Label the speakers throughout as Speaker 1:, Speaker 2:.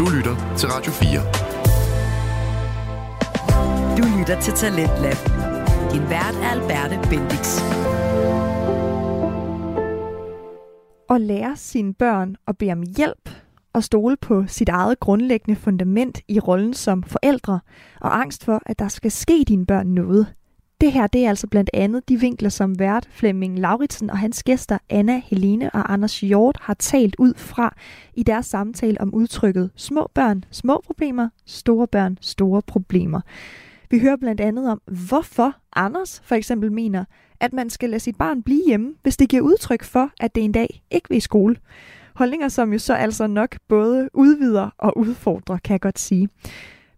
Speaker 1: Du lytter til Radio 4.
Speaker 2: Du lytter til Talentlab. Din vært er Alberte Bendix.
Speaker 3: At lære sine børn at bede om hjælp og stole på sit eget grundlæggende fundament i rollen som forældre, og angst for, at der skal ske dine børn noget. Det her det er altså blandt andet de vinkler, som vært Flemming Lauritsen og hans gæster Anna, Helene og Anders Hjort har talt ud fra i deres samtale om udtrykket små børn, små problemer, store børn, store problemer. Vi hører blandt andet om, hvorfor Anders for eksempel mener, at man skal lade sit barn blive hjemme, hvis det giver udtryk for, at det en dag ikke vil i skole. Holdninger, som jo så altså nok både udvider og udfordrer, kan jeg godt sige.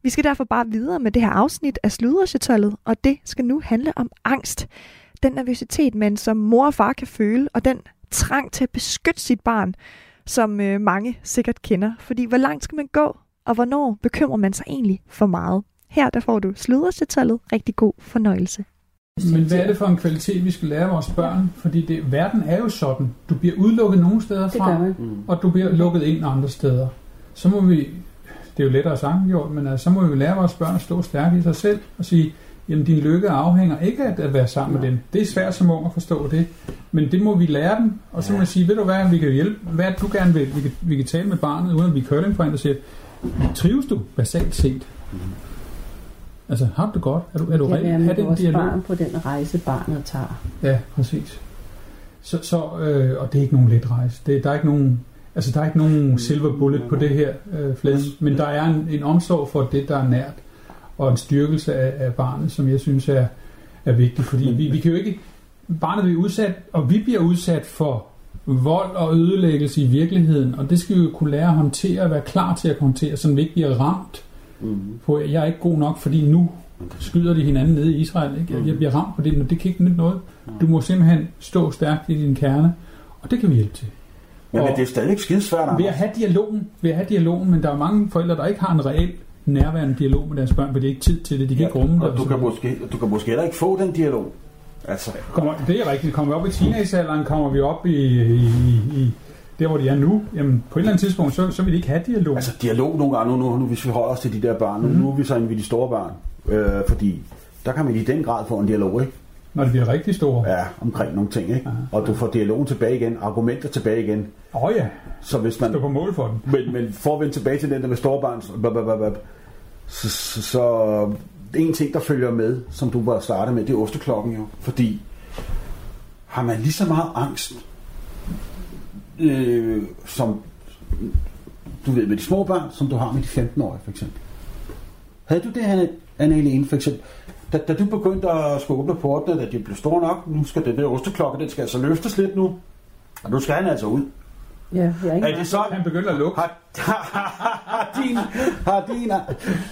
Speaker 3: Vi skal derfor bare videre med det her afsnit af Sludersjetollet, og det skal nu handle om angst. Den nervøsitet, man som mor og far kan føle, og den trang til at beskytte sit barn, som øh, mange sikkert kender. Fordi hvor langt skal man gå, og hvornår bekymrer man sig egentlig for meget? Her der får du Sludersjetollet. Rigtig god fornøjelse.
Speaker 4: Men hvad er det for en kvalitet, vi skal lære vores børn? Fordi det, verden er jo sådan. Du bliver udelukket nogle steder
Speaker 5: Det
Speaker 4: fra, og du bliver lukket ind andre steder. Så må vi, det er jo lettere sagt gjort, men altså, så må vi lære vores børn at stå stærkt i sig selv og sige, jamen din lykke afhænger ikke af at være sammen med dem. Det er svært som ung at forstå det, men det må vi lære dem, og så må vi sige, ved du hvad, vi kan hjælpe, hvad det, du gerne vil, vi kan, vi kan tale med barnet, uden at vi er curlingforældre og siger, trives du basalt set? Altså, har du det godt? Er du, er du
Speaker 5: kan
Speaker 4: rigtig?
Speaker 5: være
Speaker 4: Ha'
Speaker 5: med
Speaker 4: den dialog?
Speaker 5: barn på den rejse, barnet tager.
Speaker 4: Ja, præcis. Så, så øh, og det er ikke nogen let rejse. Det, der er ikke nogen, altså der er ikke nogen silver bullet på det her øh, flæs, men der er en, en omsorg for det, der er nært, og en styrkelse af, af barnet, som jeg synes er, er vigtig, fordi vi, vi kan jo ikke, barnet bliver udsat, og vi bliver udsat for vold og ødelæggelse i virkeligheden, og det skal vi jo kunne lære at håndtere og være klar til at håndtere, så vi ikke bliver ramt
Speaker 6: Mm.
Speaker 4: på, at jeg er ikke god nok, fordi nu skyder de hinanden nede i Israel. Ikke? Jeg- Jeg bliver ramt på det, men det kan ikke nytte noget. Du må simpelthen stå stærkt i din kerne, og det kan vi hjælpe til.
Speaker 6: Men, det er stadig skidesvært,
Speaker 4: Ved at
Speaker 6: Anders.
Speaker 4: have dialogen, ved at have dialogen, men der er mange forældre, der ikke har en reel nærværende dialog med deres børn, for det er ikke tid til det, de kan ikke rumme det.
Speaker 6: og du kan, måske, du kan måske heller ikke få den dialog. Altså,
Speaker 4: Kommer, det er rigtigt. Kommer vi op i teenagealderen, kommer vi op i, i, i, der, hvor de er nu, jamen på et eller andet tidspunkt, så, så vil de ikke have dialog.
Speaker 6: altså dialog nogle gange, nu, nu, nu hvis vi holder os til de der børn, mm. nu er vi så inde ved de store børn. Øh, fordi der kan man i den grad få en dialog, ikke?
Speaker 4: Når de bliver rigtig store.
Speaker 6: Ja, omkring nogle ting, ikke?
Speaker 4: Aha.
Speaker 6: Og du får dialogen tilbage igen, argumenter tilbage igen.
Speaker 4: Åh oh, ja,
Speaker 6: Så hvis man...
Speaker 4: stå på mål for den.
Speaker 6: Men, men for at vende tilbage til den der med storebørn, så, så, så, en ting, der følger med, som du var startet med, det er osteklokken jo. Fordi har man lige så meget angst, øh, som du ved med de små børn, som du har med de 15-årige for eksempel. Havde du det, Anne Helene, for eksempel? Da, da du begyndte at skulle åbne portene, da de blev store nok, nu skal det der osteklokke, den skal altså løftes lidt nu. Og nu skal han altså ud.
Speaker 5: Ja, jeg er ikke
Speaker 6: Er det så,
Speaker 4: Han begynder at lukke.
Speaker 6: har, har, din, har din,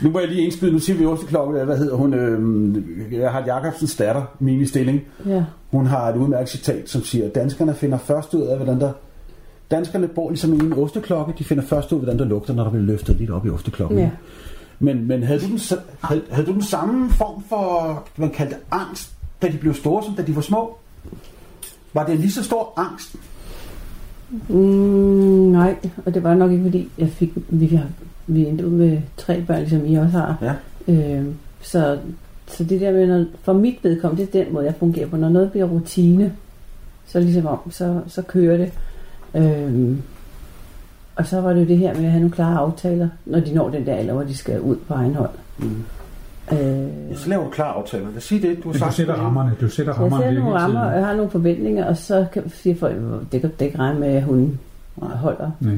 Speaker 6: nu må jeg lige indskyde, nu siger vi osteklokke, hvad hedder hun, øh, jeg har Jacobsens datter, Mimi Stilling.
Speaker 5: Ja,
Speaker 6: Hun har et udmærket citat, som siger, at danskerne finder først ud af, hvordan der... Danskerne bor ligesom i en osteklokke, de finder først ud af, hvordan der lugter, når der bliver løftet lidt op i osteklokken.
Speaker 5: ja.
Speaker 6: Men, men havde, du den, havde, havde du den samme form for, man kaldte angst, da de blev store, som da de var små? Var det lige så stor angst?
Speaker 5: Mm, nej, og det var nok ikke fordi, jeg fik, vi, har, vi endte ud med tre børn, ligesom I også har.
Speaker 6: Ja.
Speaker 5: Øh, så, så det der med, når, for mit vedkommende, det er den måde, jeg fungerer på. Når noget bliver rutine, så ligesom om, så, så kører det. Øh, og så var det jo det her med at have nogle klare aftaler, når de når den der alder, hvor de skal ud på egen hånd.
Speaker 6: Mm.
Speaker 5: Øh,
Speaker 6: Så laver du klar aftaler. Lad os sige det, du har
Speaker 4: Men du
Speaker 6: sagt.
Speaker 4: sætter rammerne. Du sætter
Speaker 5: jeg
Speaker 4: rammerne
Speaker 5: sætter
Speaker 4: virkelig
Speaker 5: nogle rammer, og jeg har nogle forventninger, og så kan sige folk, det kan det ikke regne med, at hun holder.
Speaker 4: Nej.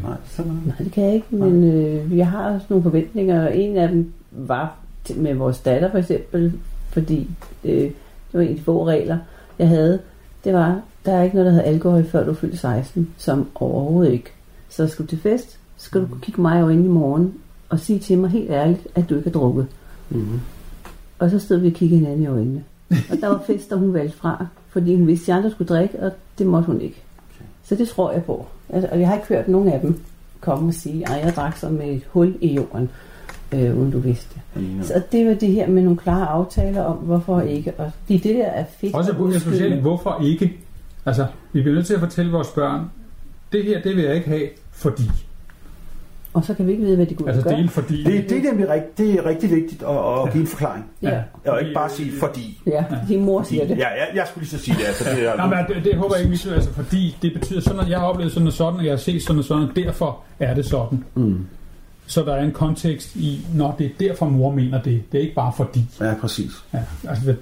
Speaker 6: Nej,
Speaker 5: det kan jeg ikke, men øh, jeg har også nogle forventninger, og en af dem var til- med vores datter for eksempel, fordi øh, det var en af de få regler, jeg havde. Det var, der er ikke noget, der hedder alkohol, før du er fyldt 16, som overhovedet ikke. Så skal du til fest, skal du kigge mig i øjnene i morgen, og sige til mig helt ærligt, at du ikke har drukket.
Speaker 6: Mm-hmm.
Speaker 5: Og så stod vi og kiggede hinanden i øjnene. Og der var fester, hun valgte fra, fordi hun vidste, at de andre skulle drikke, og det måtte hun ikke. Så det tror jeg på. Altså, og jeg har ikke hørt nogen af dem komme og sige, at jeg drak som med et hul i jorden, øh, uden du vidste det. Så det var det her med nogle klare aftaler om, hvorfor ikke. Og fordi det der er fedt.
Speaker 4: Også
Speaker 5: og
Speaker 4: på specielt, hvorfor ikke? Altså, vi bliver nødt til at fortælle vores børn, det her, det vil jeg ikke have, fordi.
Speaker 5: Og så kan vi ikke vide, hvad de går
Speaker 4: Altså
Speaker 5: gør.
Speaker 4: dele fordi...
Speaker 6: Det, det, er nemlig rigt, det er rigtig vigtigt at, at give en forklaring.
Speaker 5: Ja,
Speaker 6: Og ikke bare sige fordi.
Speaker 5: ja. din mor siger det.
Speaker 6: Ja, jeg, jeg skulle lige så sige det. Altså, det er,
Speaker 4: Nej, men det, det håber jeg ikke misforstår, altså, fordi det betyder sådan, at jeg har oplevet sådan og sådan, og jeg har set sådan og sådan, og derfor er det sådan.
Speaker 6: Mm.
Speaker 4: Så der er en kontekst i, når det er derfor mor mener det. Det er ikke bare fordi.
Speaker 6: Ja, præcis.
Speaker 4: Ja, altså,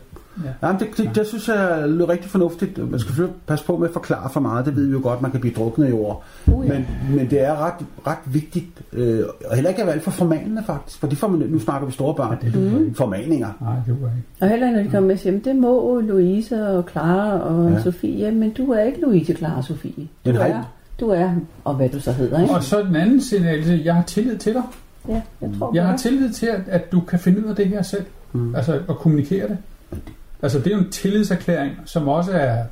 Speaker 6: Ja, men det, det, det, synes jeg lyder rigtig fornuftigt. Man skal selvfølgelig passe på med at forklare for meget. Det ved vi jo godt, man kan blive druknet i ord.
Speaker 5: Uh, ja.
Speaker 6: Men, men det er ret, ret vigtigt, øh, og heller ikke at være alt for formanende faktisk. For de får man, nu snakker vi store børn.
Speaker 4: det duer ikke.
Speaker 6: Formaninger.
Speaker 4: Nej, det var ikke.
Speaker 5: Og heller ikke, når de kommer med og siger, "Men det må Louise og Clara og
Speaker 6: Ja.
Speaker 5: ja. Sofie. Ja, men du er ikke Louise, Clara og Sofie. Du er, du er, og hvad du så hedder, ikke?
Speaker 4: Og så den anden signal, det jeg har tillid til dig.
Speaker 5: Ja, jeg tror
Speaker 4: Jeg har
Speaker 5: det.
Speaker 4: tillid til, at, at du kan finde ud af det her selv.
Speaker 6: Mm.
Speaker 4: Altså at kommunikere det. Altså det er jo en tillidserklæring, som også er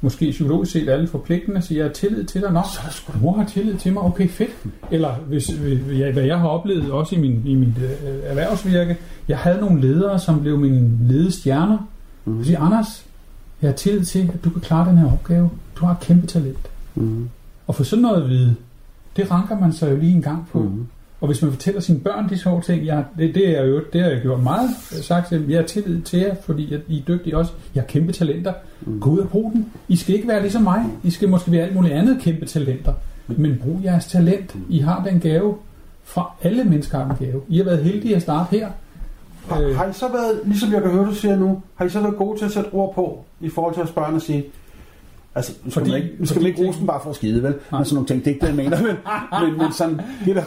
Speaker 4: måske psykologisk set alle forpligtende, så jeg har tillid til dig nok.
Speaker 6: Så er sgu
Speaker 4: Mor har tillid til mig, okay fedt. Eller hvis, ja, hvad jeg har oplevet også i, min, i mit øh, erhvervsvirke, jeg havde nogle ledere, som blev mine ledestjerner.
Speaker 6: Mm.
Speaker 4: Mm. Sige, Anders, jeg har tillid til, at du kan klare den her opgave. Du har et kæmpe talent.
Speaker 6: Mm.
Speaker 4: Og for sådan noget at vide, det ranker man sig jo lige en gang på.
Speaker 6: Mm.
Speaker 4: Og hvis man fortæller sine børn de små ting, jeg, det, det, er jo, det har jeg gjort meget Jeg har sagt til dem, jeg har tillid til jer, fordi jeg, I er dygtige også. Jeg har kæmpe talenter.
Speaker 6: Mm.
Speaker 4: Gå ud og brug dem. I skal ikke være ligesom mig. I skal måske være alt muligt andet kæmpe talenter. Men brug jeres talent. I har den gave. Fra alle mennesker har den gave. I har været heldige at starte her.
Speaker 6: Har,
Speaker 4: Øh.
Speaker 6: har I så været, ligesom jeg kan høre, du siger nu, har I så været gode til at sætte ord på, i forhold til at spørge og sige, altså, nu skal,
Speaker 4: Fordi-
Speaker 6: man ikke, nu skal man ikke rose
Speaker 4: ting-
Speaker 6: dem bare for at skide, vel?
Speaker 4: Nej.
Speaker 6: Men sådan nogle ting, det er ikke det, jeg mener, men, men, men sådan, det der,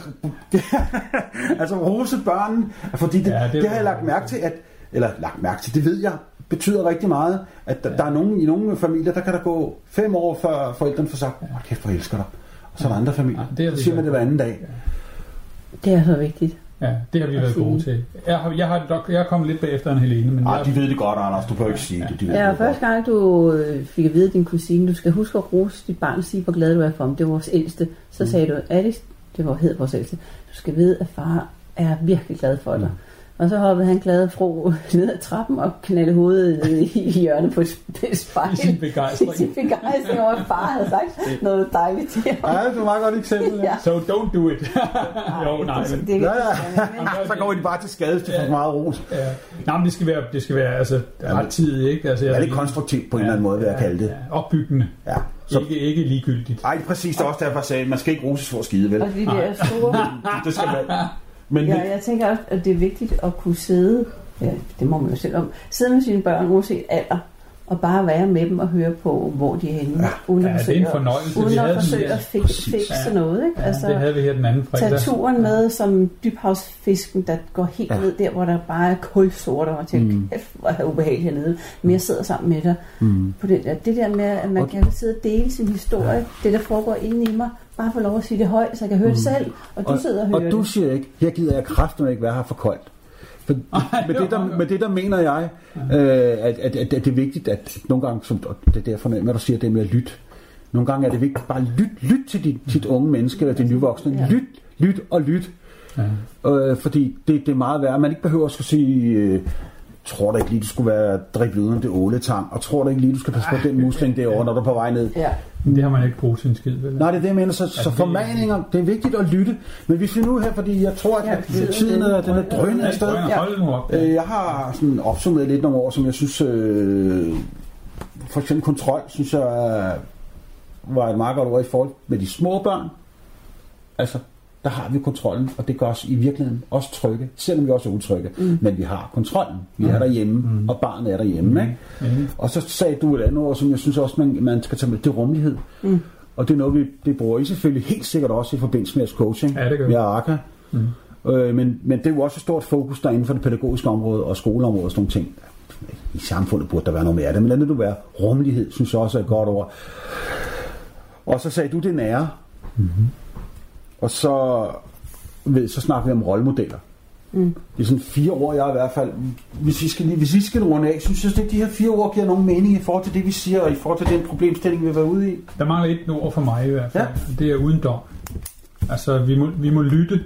Speaker 6: altså rose børnene, fordi det,
Speaker 4: Ja,
Speaker 6: ja,
Speaker 4: det
Speaker 6: det, har jeg lagt mærke til, at, eller lagt mærke til, det ved jeg, betyder rigtig meget, at der, ja. der er nogen, i nogle familier, der kan der gå fem år, før forældrene får sagt, hold kæft, hvor jeg elsker dig. Og så er der andre familier,
Speaker 4: Ja, det er
Speaker 6: så siger man det hver anden dag.
Speaker 5: Det er så vigtigt.
Speaker 4: Ja, det har vi været gode til. Jeg har, jeg har, nok- jeg er kommet lidt bagefter en Helene, men
Speaker 6: Nej,
Speaker 4: jeg,
Speaker 6: de ved det godt, Anders, du behøver ikke sige det. De ved
Speaker 5: Ja,
Speaker 6: det
Speaker 5: første gang du øh, fik at vide din kusine, du skal huske at rose dit barn og sige, hvor glad du er for ham. Det var vores ældste. Så sagde du, Alice, det var hed vores ældste, du skal vide, at far er virkelig glad for dig. Og så hoppede han glad fro ned ad trappen og knaldede hovedet i hjørnet på et sp- et spejl.
Speaker 4: I sin begejstring.
Speaker 5: I sin begejstring over, at far havde sagt noget dejligt til ham.
Speaker 6: Ja, det er et meget godt eksempel.
Speaker 5: Ja.
Speaker 4: So don't do it. jo, nej, men...
Speaker 5: det, det,
Speaker 6: Ja, ja. så går de bare til skade, hvis de får for meget ros.
Speaker 4: Ja. Nej, men det skal være, det skal være altså, ret tid, ikke? Altså, jeg,
Speaker 6: Er det konstruktivt på en eller anden måde, vil jeg kalde det?
Speaker 4: Ja, opbyggende.
Speaker 6: Ja.
Speaker 4: Så... Ikke, ikke ligegyldigt.
Speaker 6: ej, præcis, det er også derfor, jeg sagde, at man skal ikke roses for at skide, vel?
Speaker 5: Og de der store...
Speaker 6: Det skal man. Men,
Speaker 5: Ja, jeg tænker også, at det er vigtigt at kunne sidde, ja, det må man jo selv om, sidde med sine børn uanset alder, og bare være med dem og høre på, hvor de er henne,
Speaker 6: Ja.
Speaker 5: uden
Speaker 4: Ja,
Speaker 5: at
Speaker 4: det er en fornøjelse.
Speaker 5: Uden at
Speaker 4: den
Speaker 5: forsøge at fik, fikse
Speaker 4: Ja.
Speaker 5: noget. Ikke?
Speaker 4: Ja,
Speaker 5: Altså,
Speaker 4: det havde vi her den anden fredag.
Speaker 5: tage turen med som dybhavsfisken, der går helt
Speaker 6: Ja.
Speaker 5: ned der, hvor der bare er kulsort, og tænker,
Speaker 6: Mm.
Speaker 5: mm. kæft, hvor er ubehageligt hernede. Men jeg sidder sammen med dig
Speaker 6: mm.
Speaker 5: på det der. Det der med, at man
Speaker 6: Og-
Speaker 5: kan sidde og dele sin historie, det der foregår inde i mig, bare få lov at sige det højt, så jeg kan høre det selv, og du sidder og hører
Speaker 6: og du siger ikke, her gider jeg kraften ikke være her for koldt. For, med, det der, med det der mener jeg, øh, at, at, at, at det er vigtigt, at nogle gange, som, det er derfor, når du siger det med at lytte, nogle gange er det vigtigt, bare lyt, lyt til dit, dit unge menneske, eller dit nyvoksne.
Speaker 5: Ja.
Speaker 6: Lyt, lyt og lyt.
Speaker 4: Ja.
Speaker 6: Øh, fordi det, det er meget værd. Man ikke behøver at skulle sige, øh, tror du ikke lige, du skulle være driblet uden det åletang, og tror du ikke lige, du skal passe på den musling derovre, når du er på vej ned.
Speaker 5: Ja.
Speaker 4: Men det har man ikke brugt til en skid, vel?
Speaker 6: Nej, det er det, jeg mener. Så, så
Speaker 4: det-
Speaker 6: formaninger, det er vigtigt at lytte. Men hvis vi nu her, fordi jeg tror, at,
Speaker 5: Ja,
Speaker 6: at
Speaker 5: tiden
Speaker 6: er, den er drønende afsted.
Speaker 5: Ja.
Speaker 6: Øh, Jeg har sådan opsummeret lidt nogle år, som jeg synes, øh, for eksempel kontrol, synes jeg var et meget godt ord i forhold med de små børn. Altså, der har vi kontrollen, og det gør os i virkeligheden også trygge, selvom vi også er utrygge. Mm. Men vi har kontrollen. Vi er derhjemme, mm. og barnet er derhjemme. Ikke?
Speaker 4: Mm.
Speaker 6: Og så sagde du et andet ord, som jeg synes også, man, man skal tage med, det er rummelighed. Mm. Og det er noget, vi det bruger I selvfølgelig helt sikkert også i forbindelse med jeres coaching.
Speaker 4: Ja, det gør vi.
Speaker 6: Med Arca. Mm. Øh, men, men det er jo også et stort fokus der inden for det pædagogiske område og skoleområdet og sådan nogle ting. I samfundet burde der være noget mere af det, men lad det nu være. Rummelighed, synes jeg også er et godt ord. Og så sagde du det nære. Mm-hmm. Og så, ved, så snakker vi om rollemodeller. Mm. Det er sådan fire ord, jeg i hvert fald... Hvis I skal, lige- hvis I skal runde af, synes jeg, at de her fire ord giver nogen mening i forhold til det, vi siger, og i forhold til den problemstilling, vi vil være ude i.
Speaker 4: Der mangler et ord for mig i hvert fald.
Speaker 6: Ja.
Speaker 4: Det er uden dom. Altså, vi må, vi må lytte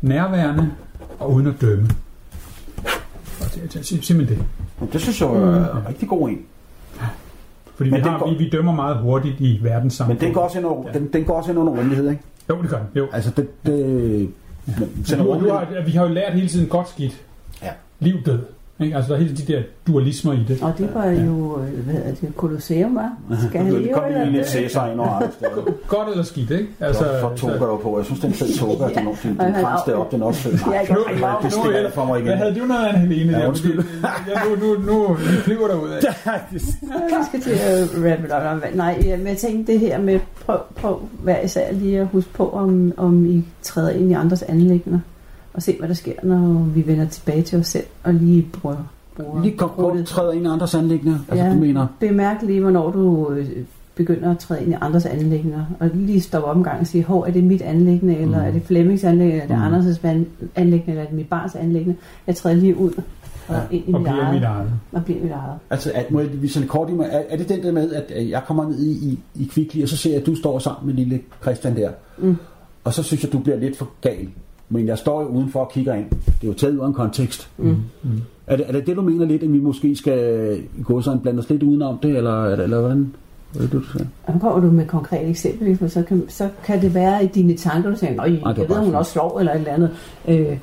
Speaker 4: nærværende og uden at dømme. Og det, det, sim- simpelthen det.
Speaker 6: Det synes jeg er en rigtig god en.
Speaker 4: Fordi
Speaker 6: Men
Speaker 4: vi, har,
Speaker 6: går-
Speaker 4: vi, vi dømmer meget hurtigt i
Speaker 6: Men
Speaker 4: verdenssamfundet.
Speaker 6: den går også ind under, den, den går også ind under rummelighed, ikke?
Speaker 4: Jo, det gør den. Jo.
Speaker 6: Altså, det... det men, sender
Speaker 4: Du, du
Speaker 6: rummeligt.
Speaker 4: har, vi har jo lært hele tiden godt skidt.
Speaker 6: Ja.
Speaker 4: Liv, død. Ikke? Altså, der er hele de der dualismer i det.
Speaker 5: Og det var jo, øh, hvad hedder det, Colosseum, var? Skal han
Speaker 6: Det
Speaker 5: leve
Speaker 6: kom
Speaker 5: eller dø?
Speaker 6: Cæsar ind over der.
Speaker 4: Godt eller skidt, ikke?
Speaker 6: Altså,
Speaker 4: Altså,
Speaker 6: for toga der på. Jeg synes, den fed toga, den, den, den, krans deroppe, den er også fed.
Speaker 5: Ja, jeg
Speaker 4: Nu-.
Speaker 6: Det stikker af for mig igen.
Speaker 4: Hvad havde du noget, Anne-Helene?
Speaker 6: Ja,
Speaker 4: der?
Speaker 6: undskyld.
Speaker 4: Ja, nu, nu, nu, vi flyver derud af.
Speaker 5: Vi skal til at wrap it up. Nej, ja, men jeg tænkte det her med, prøv, prøv hver især lige at huske på, om, om I træder ind i andres anlægner, og se, hvad der sker, når vi vender tilbage til os selv, og lige bruger, bruger
Speaker 6: Lige kort
Speaker 5: krudtet.
Speaker 6: træder ind i andres anlæggende. Altså,
Speaker 5: Ja.
Speaker 6: du mener...
Speaker 5: Bemærk lige, hvornår du øh, begynder at træde ind i andres anlægner, og lige stoppe op en gang og sige, hov, er det mit anlæggende, eller
Speaker 6: Mm.
Speaker 5: er det Flemmings anlæggende, eller er det
Speaker 6: Mm.
Speaker 5: Anders' anlæggende, eller er det mit barns anlæggende? Jeg træder lige ud og
Speaker 6: Ja,
Speaker 5: ind i
Speaker 4: Og
Speaker 5: mit
Speaker 4: bliver
Speaker 5: eget,
Speaker 4: mit eget.
Speaker 5: og bliver mit eget.
Speaker 6: Altså, at, må jeg vise en kort i mig? Er, er det den der med, at jeg kommer ned i, i, i Kvickly, og så ser jeg, at du står sammen med lille Christian der.
Speaker 5: Mm.
Speaker 6: Og så synes jeg, du bliver lidt for gal. Men jeg står jo udenfor og kigger ind. Det er jo taget ud af en kontekst.
Speaker 5: Mm.
Speaker 6: Er det, er det det, du mener lidt, at vi måske skal gå sådan blande os lidt udenom det, eller, eller, eller hvordan? Hvad er du siger?
Speaker 5: Nu kommer du med et konkret eksempel, for så kan, så kan det være i dine tanker, du tænker, Nå, jeg, ved, hun
Speaker 6: sådan.
Speaker 5: også slår eller et eller andet. Øh,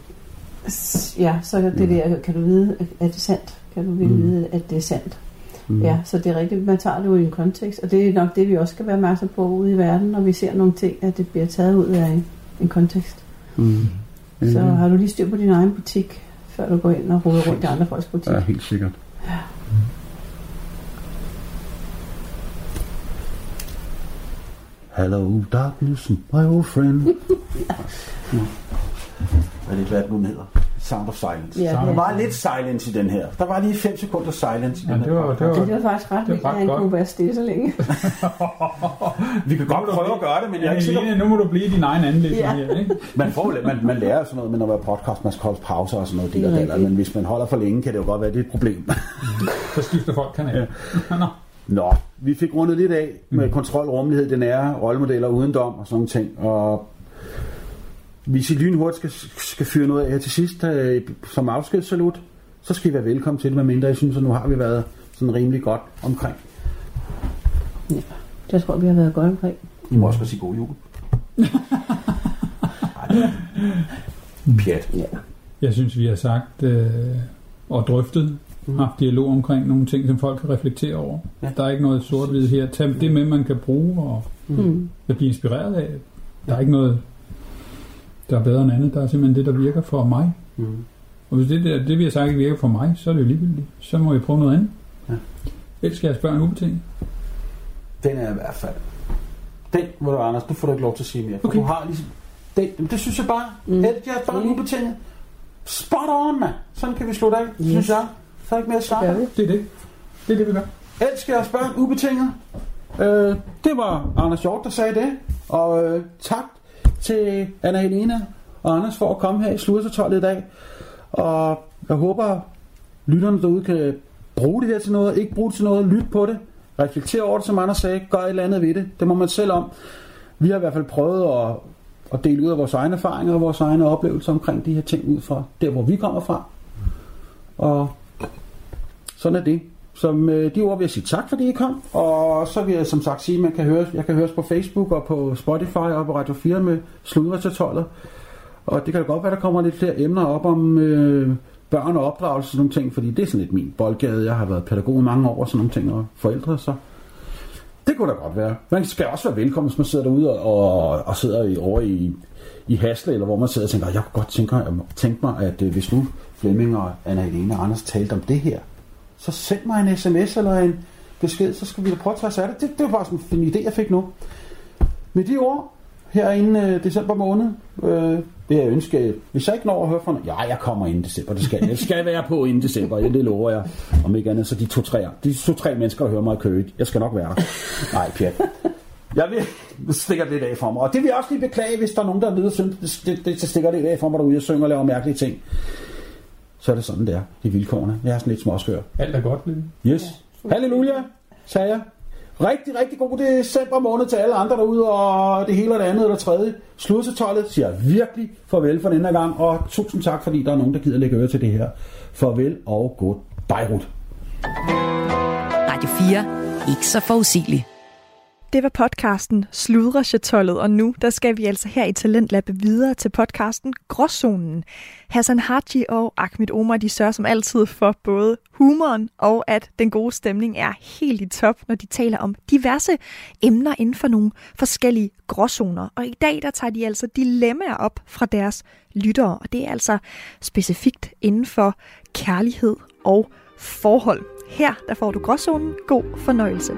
Speaker 5: ja, så er det der, kan du vide, at det er sandt? Kan du
Speaker 6: Mm.
Speaker 5: vide, at det er sandt?
Speaker 6: Mm.
Speaker 5: Ja, så det er rigtigt, man tager det jo i en kontekst, og det er nok det, vi også skal være opmærksom på ude i verden, når vi ser nogle ting, at det bliver taget ud af en, en kontekst.
Speaker 6: Mm.
Speaker 5: Så har du lige styr på din egen butik, før du går ind og roder rundt i andre folks butik.
Speaker 6: Ja, helt sikkert. Hello, darkness, my old friend. ja. Hvad er det, nu, den hedder? Sound of Silence.
Speaker 5: Ja,
Speaker 6: der
Speaker 5: det er-
Speaker 6: var lidt silence i den her. Der var lige 5 sekunder silence i
Speaker 4: Ja,
Speaker 6: den
Speaker 4: det
Speaker 6: her.
Speaker 4: var, det
Speaker 5: Det,
Speaker 4: var,
Speaker 5: det var faktisk ret
Speaker 4: det
Speaker 5: vildt, at han
Speaker 4: godt.
Speaker 5: kunne være stille så længe.
Speaker 6: Vi kan godt prøve at gøre det, men jeg er ikke sikker.
Speaker 4: Nu må du blive i din egen anlæg
Speaker 5: Ja.
Speaker 4: her, ikke?
Speaker 6: Man, får, man, man lærer sådan noget med at være podcast, man skal holde pauser og sådan noget. Det
Speaker 5: Det er
Speaker 6: der, men hvis man holder for længe, kan det jo godt være, det er et problem.
Speaker 4: Så skifter folk kanal. Nå,
Speaker 6: Nå, vi fik rundet lidt af med mm. kontrol, rummelighed, den er rollemodeller uden dom og sådan nogle ting. Og hvis I lynhurtigt skal, skal fyre noget af her til sidst øh, som afskedssalut, så skal I være velkommen til det, medmindre jeg synes, at nu har vi været sådan rimelig godt omkring.
Speaker 5: Jeg tror, vi har været godt omkring.
Speaker 6: I må også sige god jul. Det Pjat.
Speaker 5: Ja.
Speaker 4: Jeg synes, vi har sagt øh, og drøftet, haft dialog omkring nogle ting, som folk kan reflektere over.
Speaker 6: Ja.
Speaker 4: Ja. Der er ikke noget sort-hvid her. Tag det med, man kan bruge og
Speaker 5: Mm.
Speaker 4: blive inspireret af. Der er ikke noget, der er bedre end andet. Der er simpelthen det, der virker for mig.
Speaker 6: Mm.
Speaker 4: Og hvis det, der, det vi har sagt, ikke virker for mig, så er det jo ligegyldigt. Så må jeg prøve noget andet.
Speaker 6: Ja.
Speaker 4: Elsker jeres børn ubetinget.
Speaker 6: Den er i hvert fald. Den, hvor du Anders, du får du ikke lov til at sige mere. For
Speaker 4: Okay.
Speaker 6: du har ligesom... Den, det synes jeg bare.
Speaker 5: Mm.
Speaker 6: Helt jeres børn
Speaker 5: Mm.
Speaker 6: ubetinget. Spot on, mand. Sådan kan vi slutte af,
Speaker 5: Yes.
Speaker 6: synes jeg. Så er ikke mere at
Speaker 5: vi?
Speaker 4: Det er det. Det er det, vi gør.
Speaker 6: Elsker jeres børn ubetinget. Øh, det var Anders Hjort, der sagde det. Og øh, tak til Anna Helena og Anders for at komme her i Sluddertollet i dag. Og jeg håber, lytterne derude kan bruge det her til noget, ikke bruge det til noget, lyt på det, reflektere over det, som Anders sagde, gør et eller andet ved det. Det må man selv om. Vi har i hvert fald prøvet at, at dele ud af vores egne erfaringer og vores egne oplevelser omkring de her ting ud fra der, hvor vi kommer fra. Og sådan er det. Som med de ord vil jeg sige tak, fordi I kom. Og så vil jeg som sagt sige, at man kan høre, jeg kan høres på Facebook og på Spotify og på Radio 4 med sludretatoller. til 12. Og det kan godt være, der kommer lidt flere emner op om øh, børn og opdragelse og sådan nogle ting, fordi det er sådan lidt min boldgade. Jeg har været pædagog i mange år og sådan nogle ting, og forældre, så det kunne da godt være. Man skal også være velkommen, hvis man sidder derude og, og, og sidder i, over i, i Hasle, eller hvor man sidder og tænker, jeg kunne godt tænke, tænke mig, at øh, hvis nu Flemming og Anna Helene og Anders talte om det her, så send mig en sms eller en besked, så skal vi da prøve at tage os af det. Det, det var bare sådan en idé, jeg fik nu. Med de ord, herinde øh, december måned, øh, det jeg ønske, hvis jeg ikke når at høre fra ja, jeg kommer inden december, det skal jeg. Jeg skal være på inden december, ja, det lover jeg. Om ikke andet, så de to-tre, de to-tre mennesker, der hører mig i køge, jeg skal nok være der. Nej, pjat. Jeg vil stikker lidt af for mig. Og det vil jeg også lige beklage, hvis der er nogen, der ved, synes, det, det, det, det stikker lidt af for mig derude, jeg synger og laver mærkelige ting. Så er det sådan, det er. Det er vilkårene. Jeg er sådan lidt småskør.
Speaker 4: Alt er godt, Flemming.
Speaker 6: Yes. Halleluja, sagde jeg. Rigtig, rigtig god december måned til alle andre derude, og det hele og det andet eller tredje. Sludsetollet siger virkelig farvel for denne gang, og tusind tak, fordi der er nogen, der gider lægge øre til det her. Farvel og god Beirut.
Speaker 2: Radio 4. Ikke så forudsigeligt.
Speaker 3: Det var podcasten Sludrechatollet, og nu der skal vi altså her i Talentlab videre til podcasten Gråzonen. Hassan Haji og Ahmed Omar, de sørger som altid for både humoren og at den gode stemning er helt i top, når de taler om diverse emner inden for nogle forskellige gråzoner. Og i dag der tager de altså dilemmaer op fra deres lyttere, og det er altså specifikt inden for kærlighed og forhold. Her der får du gråzonen. God fornøjelse.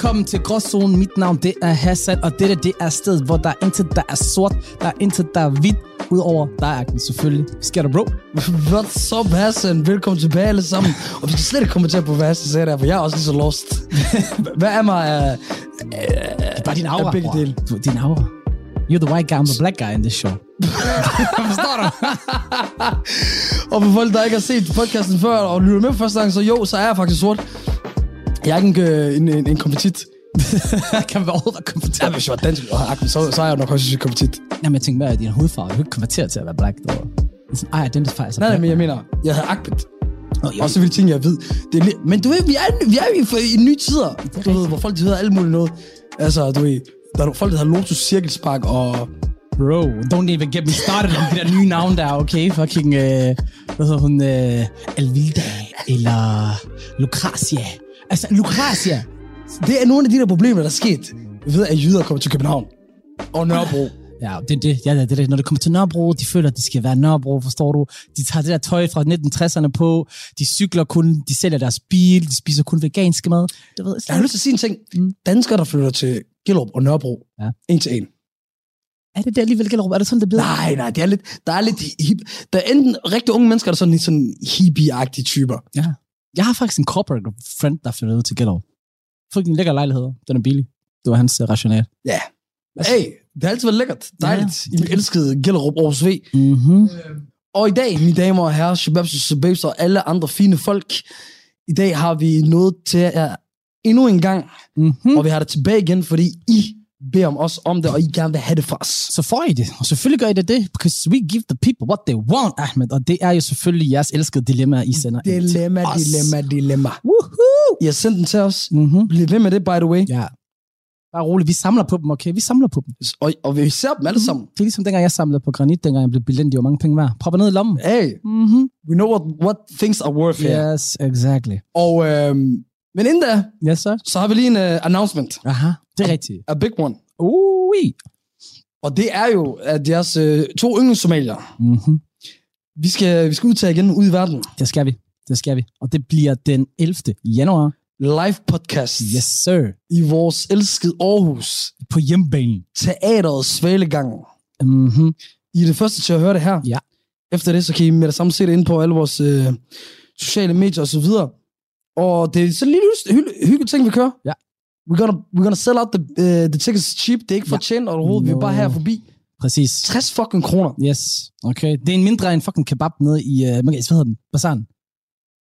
Speaker 7: Velkommen til Gråzonen. Mit navn det er Hassan, og dette det er stedet, hvor der er intet, der er sort, der er intet, der er hvidt, udover der er Agnes selvfølgelig. Hvad sker der, bro?
Speaker 8: What's up, Hassan? Velkommen tilbage alle sammen. Og vi skal slet ikke kommentere på, hvad Hassan sagde der, for jeg er også lige så lost. hvad er mig.
Speaker 7: Det er bare din aura,
Speaker 8: af begge dele?
Speaker 7: Du, din aura. You're the white guy, I'm the black guy in this show. Forstår du?
Speaker 8: Og for folk, der ikke har set podcasten før, og lytter med første gang, så jo, så er jeg faktisk sort. Jeg er ikke en, øh, en, en, kompetit.
Speaker 7: kan vi overhovedet være komfortabel?
Speaker 8: Ja, hvis jeg var dansk, og agtig, så, så er jeg nok også en kompetit.
Speaker 7: Jamen, jeg tænker mere, at din hudfarve, du kan ikke konvertere til at være black. Dog. I identify as a
Speaker 8: Nej, nej, men jeg mener, jeg havde akbet.
Speaker 7: Jo.
Speaker 8: Og så ville ting, jeg ved. Det er lidt, men du ved, vi er, vi er i, i nye tider. Du ved, hvor folk de hedder alt muligt noget. Altså, du ved, der er folk, der hedder Lotus Cirkelspark og...
Speaker 7: Bro, don't even get me started om de der nye navne der, okay? Fucking, øh, hvad hedder hun? Øh, Alvilda, eller Lucratia. Altså, Lucratia.
Speaker 8: Det er nogle af de der problemer, der er sket ved, at jyder kommer til København. Og Nørrebro.
Speaker 7: Ja, det er det. Ja, det er det. Når det kommer til Nørrebro, de føler, at de skal være Nørrebro, forstår du? De tager det der tøj fra 1960'erne på, de cykler kun, de sælger deres bil, de spiser kun veganske mad. Du ved,
Speaker 8: Jeg har lyst til at sige en ting.
Speaker 7: Mm.
Speaker 8: Danskere, der flytter til Gellerup og Nørrebro.
Speaker 7: Ja.
Speaker 8: En til en.
Speaker 7: er det det alligevel, Gellerup? Er det sådan, det bliver?
Speaker 8: Nej, nej, det er lidt, der er lidt hip. Der er enten rigtig unge mennesker, der er sådan, lidt sådan hippie-agtige typer.
Speaker 7: Ja. Jeg har faktisk en corporate friend, der flyttede ud til Gellerup. En lækker lejlighed. Den er billig. Det var hans uh, rationale.
Speaker 8: Ja. Hey, det har altid været lækkert. Dejligt. Ja. I min elskede Gellerup Aarhus V.
Speaker 7: Mm-hmm.
Speaker 8: Og i dag, mine damer og herrer, shababs og sababs og alle andre fine folk, i dag har vi noget til jer endnu en gang,
Speaker 7: Mm-hmm.
Speaker 8: og vi har det tilbage igen, fordi I beder om os om det, og I gerne vil have det fra os.
Speaker 7: så får I det. Og selvfølgelig gør I det det, because we give the people what they want, Ahmed. Og det er jo selvfølgelig jeres elskede dilemma, I sender
Speaker 8: Dilemma, dilemma, dilemma.
Speaker 7: Woohoo!
Speaker 8: I har sendt den til os.
Speaker 7: Mm-hmm.
Speaker 8: Bliv ved med det, by the way.
Speaker 7: Ja. Bare roligt, vi samler på dem, okay? Vi samler på dem.
Speaker 8: Og, og vi ser dem alle sammen.
Speaker 7: Det er ligesom dengang, jeg samlede på granit, dengang jeg blev billig, de var mange penge værd. Propper ned i lommen.
Speaker 8: Hey,
Speaker 7: Mm-hmm.
Speaker 8: we know what, what things are worth here.
Speaker 7: Yes, exactly.
Speaker 8: Og, øhm, men inden da,
Speaker 7: Yes, sir.
Speaker 8: så har vi lige en uh, announcement.
Speaker 7: Aha, det er rigtigt.
Speaker 8: A big one.
Speaker 7: Ui.
Speaker 8: Og det er jo, at jeres øh, to yndlingssomalier,
Speaker 7: Mm-hmm.
Speaker 8: vi skal, vi skal udtage igen ud i verden.
Speaker 7: Det skal vi. Det skal vi. Og det bliver den 11. januar.
Speaker 8: Live podcast
Speaker 7: Yes, sir.
Speaker 8: i vores elskede Aarhus.
Speaker 7: På hjemmebanen.
Speaker 8: Teateret Svalegang.
Speaker 7: Mm-hmm.
Speaker 8: I er det første til at høre det her.
Speaker 7: Ja.
Speaker 8: Efter det, så kan I med det samme se det ind på alle vores øh, sociale medier og så videre. Og det er sådan en lille hygge- hygge- hyggeligt ting, vi kører.
Speaker 7: Ja.
Speaker 8: We're gonna, we're gonna sell out the, uh, the tickets cheap. Det er ikke for
Speaker 7: Ja.
Speaker 8: overhovedet. Vi er
Speaker 7: No.
Speaker 8: bare her forbi.
Speaker 7: Præcis.
Speaker 8: 60 fucking kroner.
Speaker 7: Yes. Okay. Det er en mindre end fucking kebab nede i, uh, hvad hedder den? Bazaren.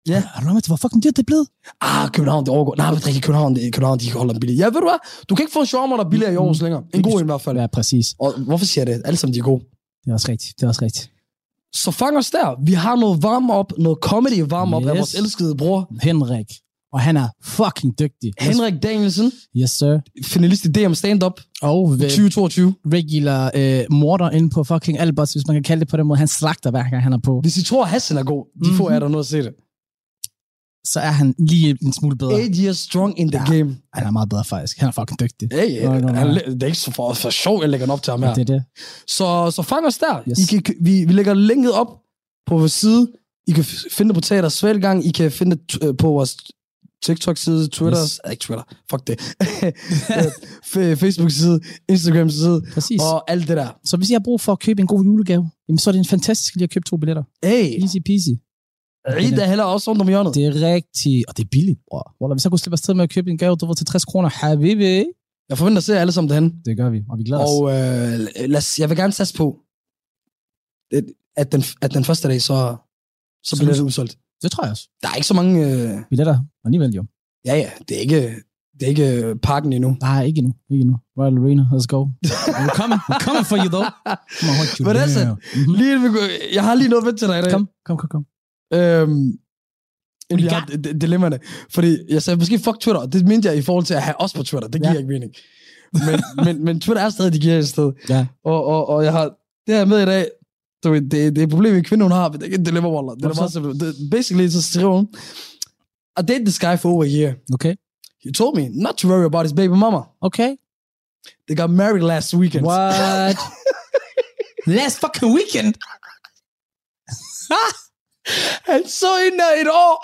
Speaker 8: Ja.
Speaker 7: Har du til, hvor fucking dyrt det er blevet?
Speaker 8: Ah, København, det overgår. Nej, men det er ikke København, det er København, de holder dem billigt. Ja, ved du hvad? Du kan ikke få en shawarma, der er billigere i Aarhus længere. En god en i hvert fald.
Speaker 7: Ja, præcis.
Speaker 8: Og hvorfor siger jeg det? Alle sammen, de er gode.
Speaker 7: Det er også rigtigt. Det er også rigtigt.
Speaker 8: Så fang os der. Vi har noget varm op, noget comedy varm op yes. af vores elskede bror,
Speaker 7: Henrik. Og han er fucking dygtig.
Speaker 8: Henrik Danielsen,
Speaker 7: Yes, sir.
Speaker 8: finalist i DM Stand-Up
Speaker 7: Og ved
Speaker 8: 2022.
Speaker 7: regular øh, morder inde på fucking Albers, hvis man kan kalde det på den måde. Han slagter hver gang han er på.
Speaker 8: Hvis I tror, Hassan er god, de
Speaker 7: Mhm.
Speaker 8: får jeg der noget at se det.
Speaker 7: Så er han lige en smule bedre.
Speaker 8: Eight years strong in the
Speaker 7: Ja.
Speaker 8: game.
Speaker 7: Han er meget bedre faktisk. Han er fucking dygtig. Nå, nå.
Speaker 8: han, det er ikke så for, for sjov, jeg lægger den op til ham her.
Speaker 7: Det er det.
Speaker 8: Så, så fang os der.
Speaker 7: Yes.
Speaker 8: I kan, vi, vi lægger linket op på vores side. I kan finde det på Teater Svælgang. I kan finde det øh, på vores TikTok-side, Twitter,
Speaker 7: Yes.
Speaker 8: ikke Twitter, fuck det, F- Facebook-side, Instagram-side
Speaker 7: Præcis. Og,
Speaker 8: og alt det der.
Speaker 7: så hvis I har brug for at købe en god julegave, jamen, så er det en fantastisk lige at købe to billetter.
Speaker 8: Hey,
Speaker 7: Easy peasy.
Speaker 8: I der heller også rundt om hjørnet.
Speaker 7: Det er rigtigt, og det er billigt, bror. Wallah, hvis jeg kunne slippe afsted med at købe en gave, du var til 60 kroner, habibi.
Speaker 8: Jeg forventer at se alle sammen derhen.
Speaker 7: Det gør vi, og vi glæder os.
Speaker 8: Og øh, lad os, jeg vil gerne satse på, at- den, at den første dag, så, så
Speaker 7: Så
Speaker 8: bliver det udsolgt.
Speaker 7: Det tror jeg også.
Speaker 8: Der er ikke så mange... Øh,
Speaker 7: Billetter alligevel jo.
Speaker 8: ja, ja, det er ikke... Det er ikke øh, parken endnu.
Speaker 7: Nej, ikke endnu. Ikke endnu. Royal Arena, let's go. We're coming. We're coming for you, though. Come on, hold you
Speaker 8: Men altså.
Speaker 7: Mhm.
Speaker 8: Lige, jeg har lige noget ved til dig i dag.
Speaker 7: Kom, kom, kom, kom.
Speaker 8: Øhm,
Speaker 7: We
Speaker 8: jeg har d- dilemmaerne. Fordi jeg sagde, måske fuck Twitter. og Det mente jeg i forhold til at have os på Twitter. Det giver
Speaker 7: Ja.
Speaker 8: ikke mening. Men, men, men Twitter er stadig, de giver et sted.
Speaker 7: Ja.
Speaker 8: Og, og, og jeg har det her med i dag. Du ved, det, det er et problem, en kvinde, hun har. men Det er ikke et dilemma, Waller. Det er meget simpelt. Det, basically, så skriver hun, I date this guy for over a year.
Speaker 7: Okay.
Speaker 8: He told me not to worry about his baby mama.
Speaker 7: Okay.
Speaker 8: They got married last weekend.
Speaker 7: What? Last fucking weekend.
Speaker 8: Han så hende i et år.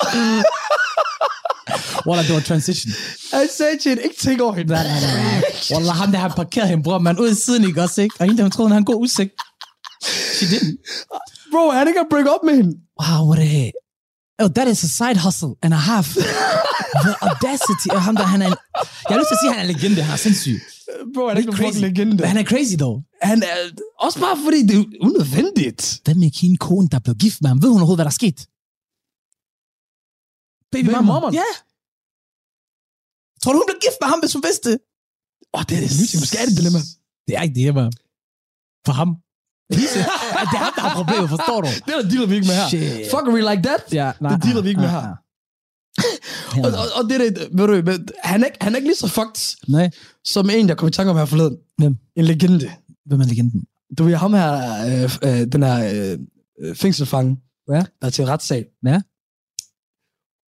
Speaker 7: Wallah, det var transition.
Speaker 8: Han sagde til hende, ikke tænk over hende.
Speaker 7: Nej, nej, nej. Wallah, ham der har parkeret hende, bror, man, ud i siden, ikke også, ikke? Og hende der, troede, hun havde en god udsigt. She didn't.
Speaker 8: Bro, han ikke at break up med hende.
Speaker 7: Wow, what a... Oh, that is a side hustle and a half. The audacity af ham der, han er en... Jeg har lyst til at sige, at han er en legende, han er sindssyg.
Speaker 8: Bro, han er ikke en legende.
Speaker 7: Men han er crazy, dog.
Speaker 8: Han er også bare fordi, det er unødvendigt.
Speaker 7: Hvad med hende kone, der blev gift med ham? Ved hun overhovedet, hvad der er sket? Baby, mama? Ja. Tror du, hun blev gift med ham, hvis hun vidste det?
Speaker 8: Åh, oh, det er det. Måske er det dilemma.
Speaker 7: Det er ikke det, man. For ham. det er ham, der har problemet, forstår du?
Speaker 8: Det der dealer vi ikke med her.
Speaker 7: Shit.
Speaker 8: Fuckery like that.
Speaker 7: Ja, nej,
Speaker 8: Det dealer vi ikke med her. Og, og, og det er det, ved du, han er, han er ikke lige så fucked,
Speaker 7: Nej,
Speaker 8: som en, jeg kom i tanke om her forleden.
Speaker 7: Hvem?
Speaker 8: En legende.
Speaker 7: Hvem er legenden?
Speaker 8: Du ved, ham her, øh, øh, den her øh, øh, fængselfange,
Speaker 7: Ja.
Speaker 8: der er til retssag.
Speaker 7: Ja.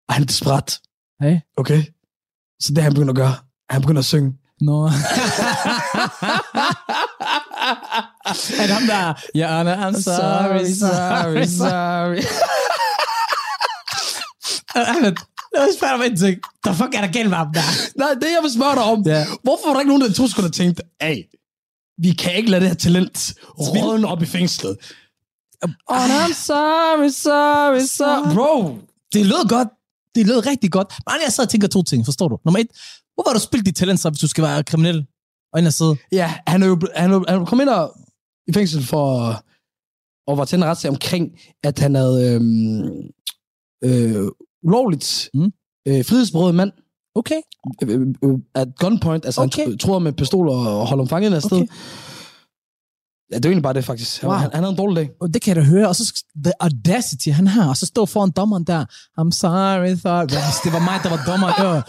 Speaker 8: Og han er desperat.
Speaker 7: Hey.
Speaker 8: Okay? Så det han begynder at gøre, han begynder at synge.
Speaker 7: Nå. er det ham der? Ja, Anna, I'm sorry, sorry,
Speaker 8: sorry.
Speaker 7: Ahmed, lad os spørge dig om en ting. The fuck er der galt med ham der?
Speaker 8: Nej, det jeg vil spørge dig om.
Speaker 7: Ja.
Speaker 8: Hvorfor var der ikke nogen, der i to sekunder tænkte, hey, vi kan ikke lade det her talent rådne op i fængslet. Oh, I'm sorry, sorry, sorry. Bro,
Speaker 7: Det lød godt. Det lød rigtig godt. Men jeg sad og tænker to ting, forstår du? Nummer et, hvor var du spillet dit talent så, hvis du skal være kriminel? Og ind og sidde.
Speaker 8: ja, han er jo, han er, han er kommet ind og, i fængsel for at var til en retssag omkring, at han havde øhm, øh, ulovligt
Speaker 7: Mm.
Speaker 8: øh, frihedsberøvet mand
Speaker 7: Okay.
Speaker 8: øh, øh, at gunpoint, altså okay. Han tro- tror med pistol og holder ham fanget afsted.
Speaker 7: Okay.
Speaker 8: Ja, det er egentlig bare det, faktisk. Han,
Speaker 7: Wow.
Speaker 8: han, han havde en dårlig dag.
Speaker 7: Og det kan jeg da høre. Og så the audacity, han har. Og så står foran dommeren der. I'm sorry. Hvis det var mig, der var dommer. Øh.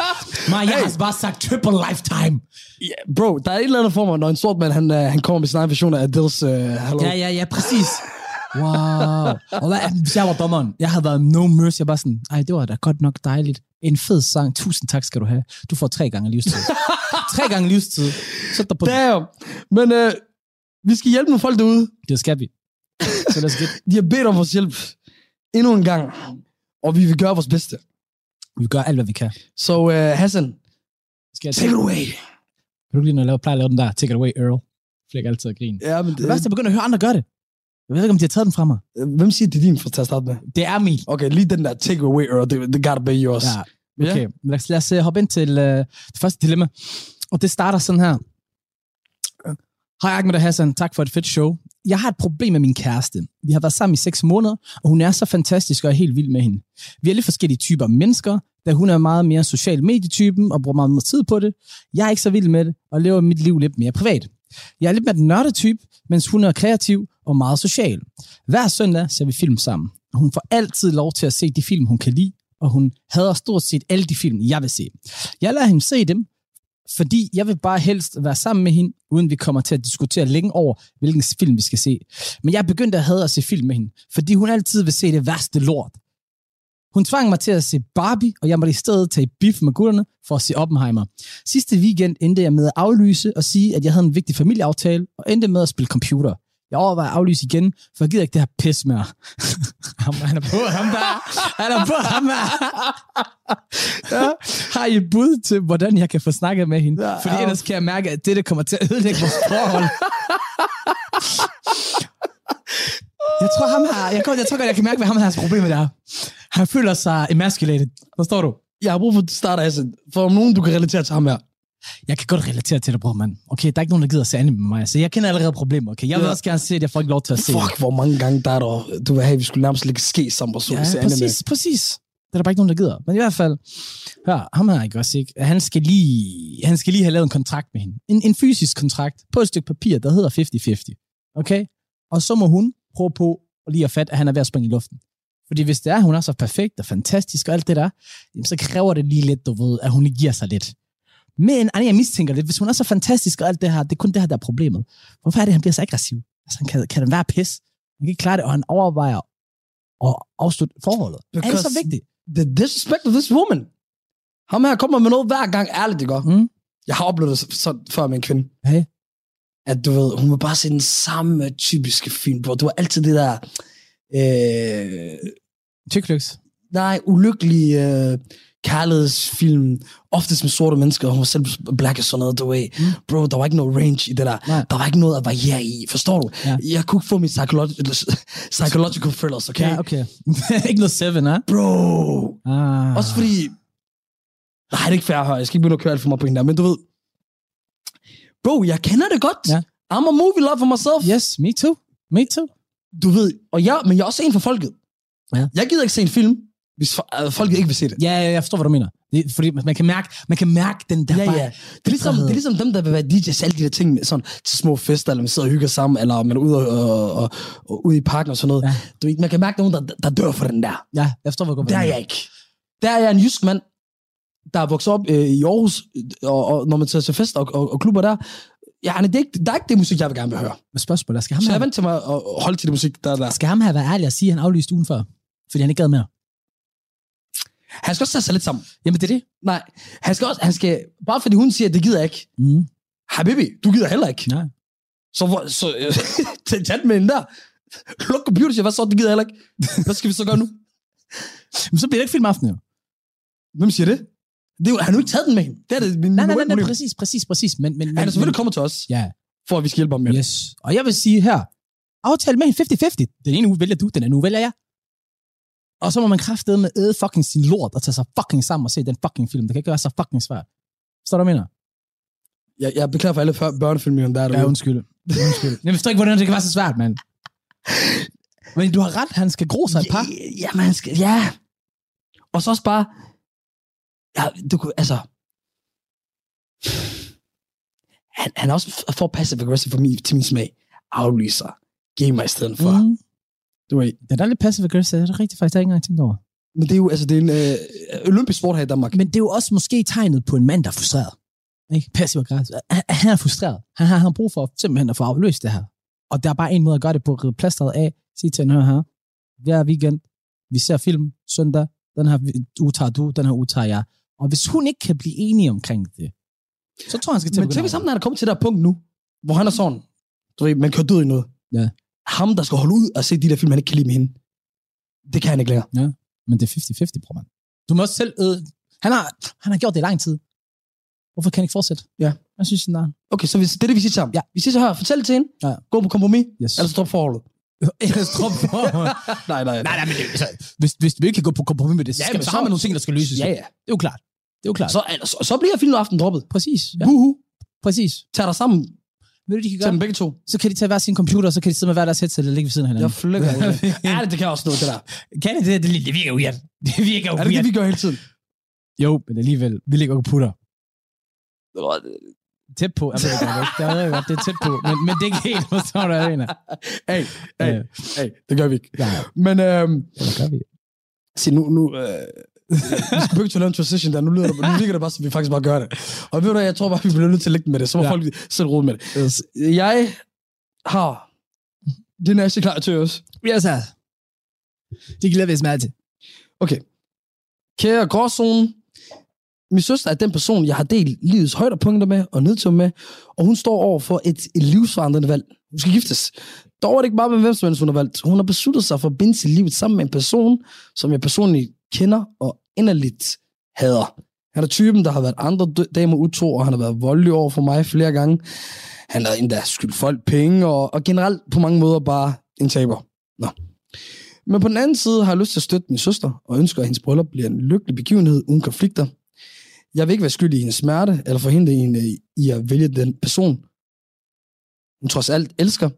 Speaker 7: Nej, jeg har bare sagt triple lifetime.
Speaker 8: Ja, bro, der er et eller andet form, når en sort mand, han, øh, han kommer med sin egen version af Adele's uh, Hello.
Speaker 7: Ja, ja, ja, præcis. Wow. Og hvad, hvis jeg var dommeren, jeg havde været no mercy. Jeg bare sådan, ej, det var da godt nok dejligt. En fed sang. Tusind tak skal du have. Du får tre gange livstid. tre gange livstid. Sæt dig på det.
Speaker 8: Damn. Men øh, vi skal hjælpe nogle folk derude.
Speaker 7: Det skal vi. Så lad os get.
Speaker 8: De har bedt om vores hjælp endnu en gang, og vi vil gøre vores bedste.
Speaker 7: Vi gør alt, hvad vi kan.
Speaker 8: Så øh, Hassan,
Speaker 7: Skal jeg
Speaker 8: take it away.
Speaker 7: Kan du ikke lige, når jeg laver, plejer at lave den der, take it away, Earl? Flækker altid at grine.
Speaker 8: Ja, men
Speaker 7: Det værste, jeg begynder at høre andre gøre det. Jeg ved ikke, om de har taget den fra mig.
Speaker 8: øh, hvem siger, det er din for til at starte med?
Speaker 7: Det er min.
Speaker 8: Okay, lige den der take away, Earl, det, det gotta be yours.
Speaker 7: Ja, okay. Men Lad os, lad os øh, hoppe ind til uh, det første dilemma. Og det starter sådan her. Hej Ahmed og Hassan, tak for et fedt show. Jeg har et problem med min kæreste. Vi har været sammen i seks måneder, og hun er så fantastisk og er helt vild med hende. Vi er lidt forskellige typer mennesker, da hun er meget mere social medietypen og bruger meget mere tid på det. Jeg er ikke så vild med det, og lever mit liv lidt mere privat. Jeg er lidt mere den nørde type, mens hun er kreativ og meget social. Hver søndag ser vi film sammen, hun får altid lov til at se de film, hun kan lide, og hun hader stort set alle de film, jeg vil se. Jeg lader hende se dem, fordi jeg vil bare helst være sammen med hende, uden vi kommer til at diskutere længe over, hvilken film vi skal se. Men jeg er begyndt at hade at se film med hende, fordi hun altid vil se det værste lort. Hun tvang mig til at se Barbie, og jeg måtte i stedet tage biff med gutterne for at se Oppenheimer. Sidste weekend endte jeg med at aflyse og sige, at jeg havde en vigtig familieaftale, og endte med at spille computer. Jeg overvejer at aflyse igen, for jeg gider ikke det her pis mere. ham, han er på ham der. Han er på ham der. ja. Har I et bud til, hvordan jeg kan få snakket med hende?
Speaker 8: Ja,
Speaker 7: Fordi ellers kan jeg mærke, at det kommer til at ødelægge vores forhold. jeg tror, ham her, jeg, kan, jeg tror godt, jeg kan mærke, hvad ham har problemet er. Han føler sig emasculated. Forstår du?
Speaker 8: Jeg har brug for at starte, Hassan, for om nogen, du kan relatere til ham her.
Speaker 7: Jeg kan godt relatere til det, bror, mand. Okay, der er ikke nogen, der gider at se anime med mig, så jeg kender allerede problemer, okay? Jeg vil
Speaker 8: Ja.
Speaker 7: også gerne se det, jeg får ikke lov til at se det.
Speaker 8: Fuck, hvor mange gange der er der, du vil have, at vi skulle nærmest lægge ske sammen og så
Speaker 7: Ja,
Speaker 8: se anime.
Speaker 7: præcis, præcis. Det er der bare ikke nogen, der gider. Men i hvert fald, hør, ham her, ikke også, ikke? Han skal lige, han skal lige have lavet en kontrakt med hende. En, en fysisk kontrakt på et stykke papir, der hedder 50-50. Okay? Og så må hun prøve på lige at fatte, at han er ved at springe i luften. Fordi hvis det er, at hun er så perfekt og fantastisk og alt det der, jamen, så kræver det lige lidt, du ved, at hun giver sig lidt. Men Anja, mistænker lidt, hvis hun er så fantastisk og alt det her, det er kun det her, der er problemet. Hvorfor er det, at han bliver så aggressiv? Altså, han kan, kan den være pis? Han kan ikke klare det, og han overvejer at afslutte forholdet. er det så
Speaker 8: Because-
Speaker 7: vigtigt?
Speaker 8: The disrespect of this woman. Ham her kommer med noget hver gang, ærligt, det går.
Speaker 7: Mm.
Speaker 8: Jeg har oplevet det så, før med en kvinde.
Speaker 7: Hey.
Speaker 8: At du ved, hun var bare se den samme typiske film, bro. Du var altid det der... Øh,
Speaker 7: Tyklyks.
Speaker 8: nej, ulykkelige øh, kærlighedsfilm. Oftest med sorte mennesker. Hun var selv black og sådan noget, du ved.
Speaker 7: Mm.
Speaker 8: Bro, der var ikke noget range i det der.
Speaker 7: Nej.
Speaker 8: Der var ikke noget at variere i. Forstår du?
Speaker 7: Ja.
Speaker 8: Jeg kunne ikke få mit psychological, psychological thrillers, okay?
Speaker 7: Ja, okay. ikke noget seven, ha?
Speaker 8: Bro,
Speaker 7: Ah.
Speaker 8: Også fordi... Nej, det er ikke fair. Jeg skal ikke begynde at køre alt for meget på hende der. Men du ved... Bro, jeg kender det godt.
Speaker 7: Ja.
Speaker 8: I'm a movie lover myself.
Speaker 7: Yes, me too. Me too.
Speaker 8: Du ved, og jeg, men jeg er også en for folket.
Speaker 7: Ja.
Speaker 8: Jeg gider ikke se en film, hvis for, øh, folket ikke vil se det.
Speaker 7: Ja, ja, jeg forstår, hvad du mener. Det fordi man kan mærke, man kan mærke den der
Speaker 8: Ja,
Speaker 7: bare...
Speaker 8: ja. Det er, ligesom, det er ligesom dem, der vil være DJ's, alle de der ting med sådan, til små fester, eller man sidder og hygger sammen, eller man er ude, og, og, og, og ude i parken og sådan noget.
Speaker 7: Ja.
Speaker 8: Du, man kan mærke nogen, der, der dør for den der.
Speaker 7: Ja, jeg forstår, hvad du
Speaker 8: Det er jeg ikke. Der er jeg en jysk mand, der er vokset op øh, i Aarhus, og, og når man tager til fester og, og, og klubber der, ja, det er ikke, der er ikke det musik, jeg vil gerne vil høre.
Speaker 7: Men spørgsmålet er, skal ham,
Speaker 8: Så jeg vant til mig at holde til det musik, der er der.
Speaker 7: skal ham her være ærlig og sige, at han aflyste ugen før? Fordi han ikke gad mere.
Speaker 8: Han skal også tage sig lidt sammen.
Speaker 7: Jamen, det er det.
Speaker 8: Nej, han skal også, han skal, bare fordi hun siger, at det gider jeg ikke.
Speaker 7: Mm.
Speaker 8: Habibi, du gider heller ikke.
Speaker 7: Nej.
Speaker 8: Så, hvor- så øh, tag den med hende der. Luk computer, hvad så, det gider jeg heller ikke. Hvad skal vi så gøre nu?
Speaker 7: Men så bliver det ikke filmaften, jo.
Speaker 8: Hvem siger det? Det er jo, han har jo ikke taget den med hende. Det er det min
Speaker 7: Nej, nej, nej, nej, præcis, præcis, præcis. Men, men, men,
Speaker 8: Han er selvfølgelig
Speaker 7: men,
Speaker 8: kommet til os,
Speaker 7: Ja,
Speaker 8: for at vi skal hjælpe ham med det.
Speaker 7: yes. Og jeg vil sige her, aftale med hende 50-50. Den ene uge vælger du, den anden uge vælger jeg. Og så må man kraftedeme med æde fucking sin lort og tage sig fucking sammen og se den fucking film. Det kan ikke være så fucking svært. Så du, hvad jeg mener?
Speaker 8: Jeg, jeg beklager for alle før- børnefilmene, der er derude.
Speaker 7: undskyld. undskyld. Jeg forstår ikke, hvordan det kan være så svært, mand. Men du har ret, han skal gro sig et par.
Speaker 8: Ja, ja, man skal, ja. Og så også bare, ja, du kunne, altså, han, han er også for passive aggressive for mig, til min smag. Aflyser. Gamer i stedet for. Mm. Du ved.
Speaker 7: Det er lidt passive aggressive, det er rigtigt faktisk, har jeg ikke engang tænkt over.
Speaker 8: Men det er jo, altså, det er en øh, olympisk sport her i Danmark.
Speaker 7: Men det er jo også måske tegnet på en mand, der er frustreret. Ikke? Passiv aggressiv. Han, han er frustreret. Han har, han har brug for simpelthen at få afløst det her. Og der er bare en måde at gøre det på. Rive plasteret af. Sige til hende, her. Hver weekend. Vi ser film søndag. Den her uge tager du, den her uge tager jeg. Og hvis hun ikke kan blive enige omkring det, så tror jeg, han skal til
Speaker 8: Men tænk, hvis ham, der er kommet til det her punkt nu, hvor han er sådan, du ved, man kører død i noget.
Speaker 7: Ja.
Speaker 8: Ham, der skal holde ud og se de der film, han ikke kan lide med hende. Det kan han ikke længere.
Speaker 7: Men det er 50-50, bror, mand. Du må også selv... Øh, han, har, han har gjort det i lang tid. Hvorfor kan han ikke fortsætte?
Speaker 8: Ja.
Speaker 7: Jeg synes, er...
Speaker 8: Okay, så hvis, det er det, vi siger ham.
Speaker 7: Ja.
Speaker 8: Vi siger så her, fortæl det til hende.
Speaker 7: Ja.
Speaker 8: Gå på kompromis,
Speaker 7: Yes.
Speaker 8: eller stop forholdet.
Speaker 7: Ellers drop for.
Speaker 8: nej, nej,
Speaker 7: Nej, nej, men det, altså, hvis, hvis vi ikke kan gå på kompromis med det, så,
Speaker 8: Ja,
Speaker 7: skal, så
Speaker 8: så-
Speaker 7: har man nogle ting, der skal løses.
Speaker 8: Ja,
Speaker 7: jo.
Speaker 8: ja.
Speaker 7: Det er jo klart. Det er jo klart.
Speaker 8: Så, så, så bliver filmaften droppet.
Speaker 7: præcis. Ja.
Speaker 8: Buhu.
Speaker 7: Præcis.
Speaker 8: Tag dig sammen.
Speaker 7: Ved du, de kan
Speaker 8: Tag dem
Speaker 7: gøre?
Speaker 8: begge to.
Speaker 7: Så kan de tage hver sin computer, og så kan de sidde med hver deres headset og ligge ved siden af hinanden.
Speaker 8: Jeg flykker. ja, det, det kan også noget, det der.
Speaker 7: Kan det det? Det, det virker weird. Det virker
Speaker 8: Er det det, vi gør hele tiden?
Speaker 7: Jo, men alligevel. Vi ligger og putter. Tæt på. Jeg ved ved ikke. Jeg ved godt, det er tæt på. Men, men det er ikke helt, forstår du, jeg mener.
Speaker 8: Hey, hey,
Speaker 7: Øh,
Speaker 8: hey, det gør vi ikke.
Speaker 7: Ja,
Speaker 8: Men øhm,
Speaker 7: det gør vi.
Speaker 8: se nu, nu øh, vi skal begge to lave en transition der. Nu, lyder det, nu ligger det bare, som vi faktisk bare gør det. Og ved du jeg tror bare, vi bliver nødt til at lægge med det. Så må
Speaker 7: Ja.
Speaker 8: ja. folk selv rode med det. Jeg har det næste klar til os.
Speaker 7: Ja, så. Det glæder vi os meget til.
Speaker 8: Okay. Kære gråzone, min søster er den person, jeg har delt livets højdepunkter med og nedtur med, og hun står over for et, et livsforandrende valg. Hun skal giftes. Dog er det ikke bare med hvem som helst, hun har valgt. Hun har besluttet sig for at binde sit liv sammen med en person, som jeg personligt kender og inderligt hader. Han er typen, der har været andre damer utro, og han har været voldelig over for mig flere gange. Han har endda skyldt folk penge, og, og generelt på mange måder bare en taber. Nå. Men på den anden side har jeg lyst til at støtte min søster, og ønsker, at hendes bryllup bliver en lykkelig begivenhed uden konflikter. Jeg vil ikke være skyldig i hendes smerte, eller forhindre hende øh, i at vælge den person, hun trods alt elsker.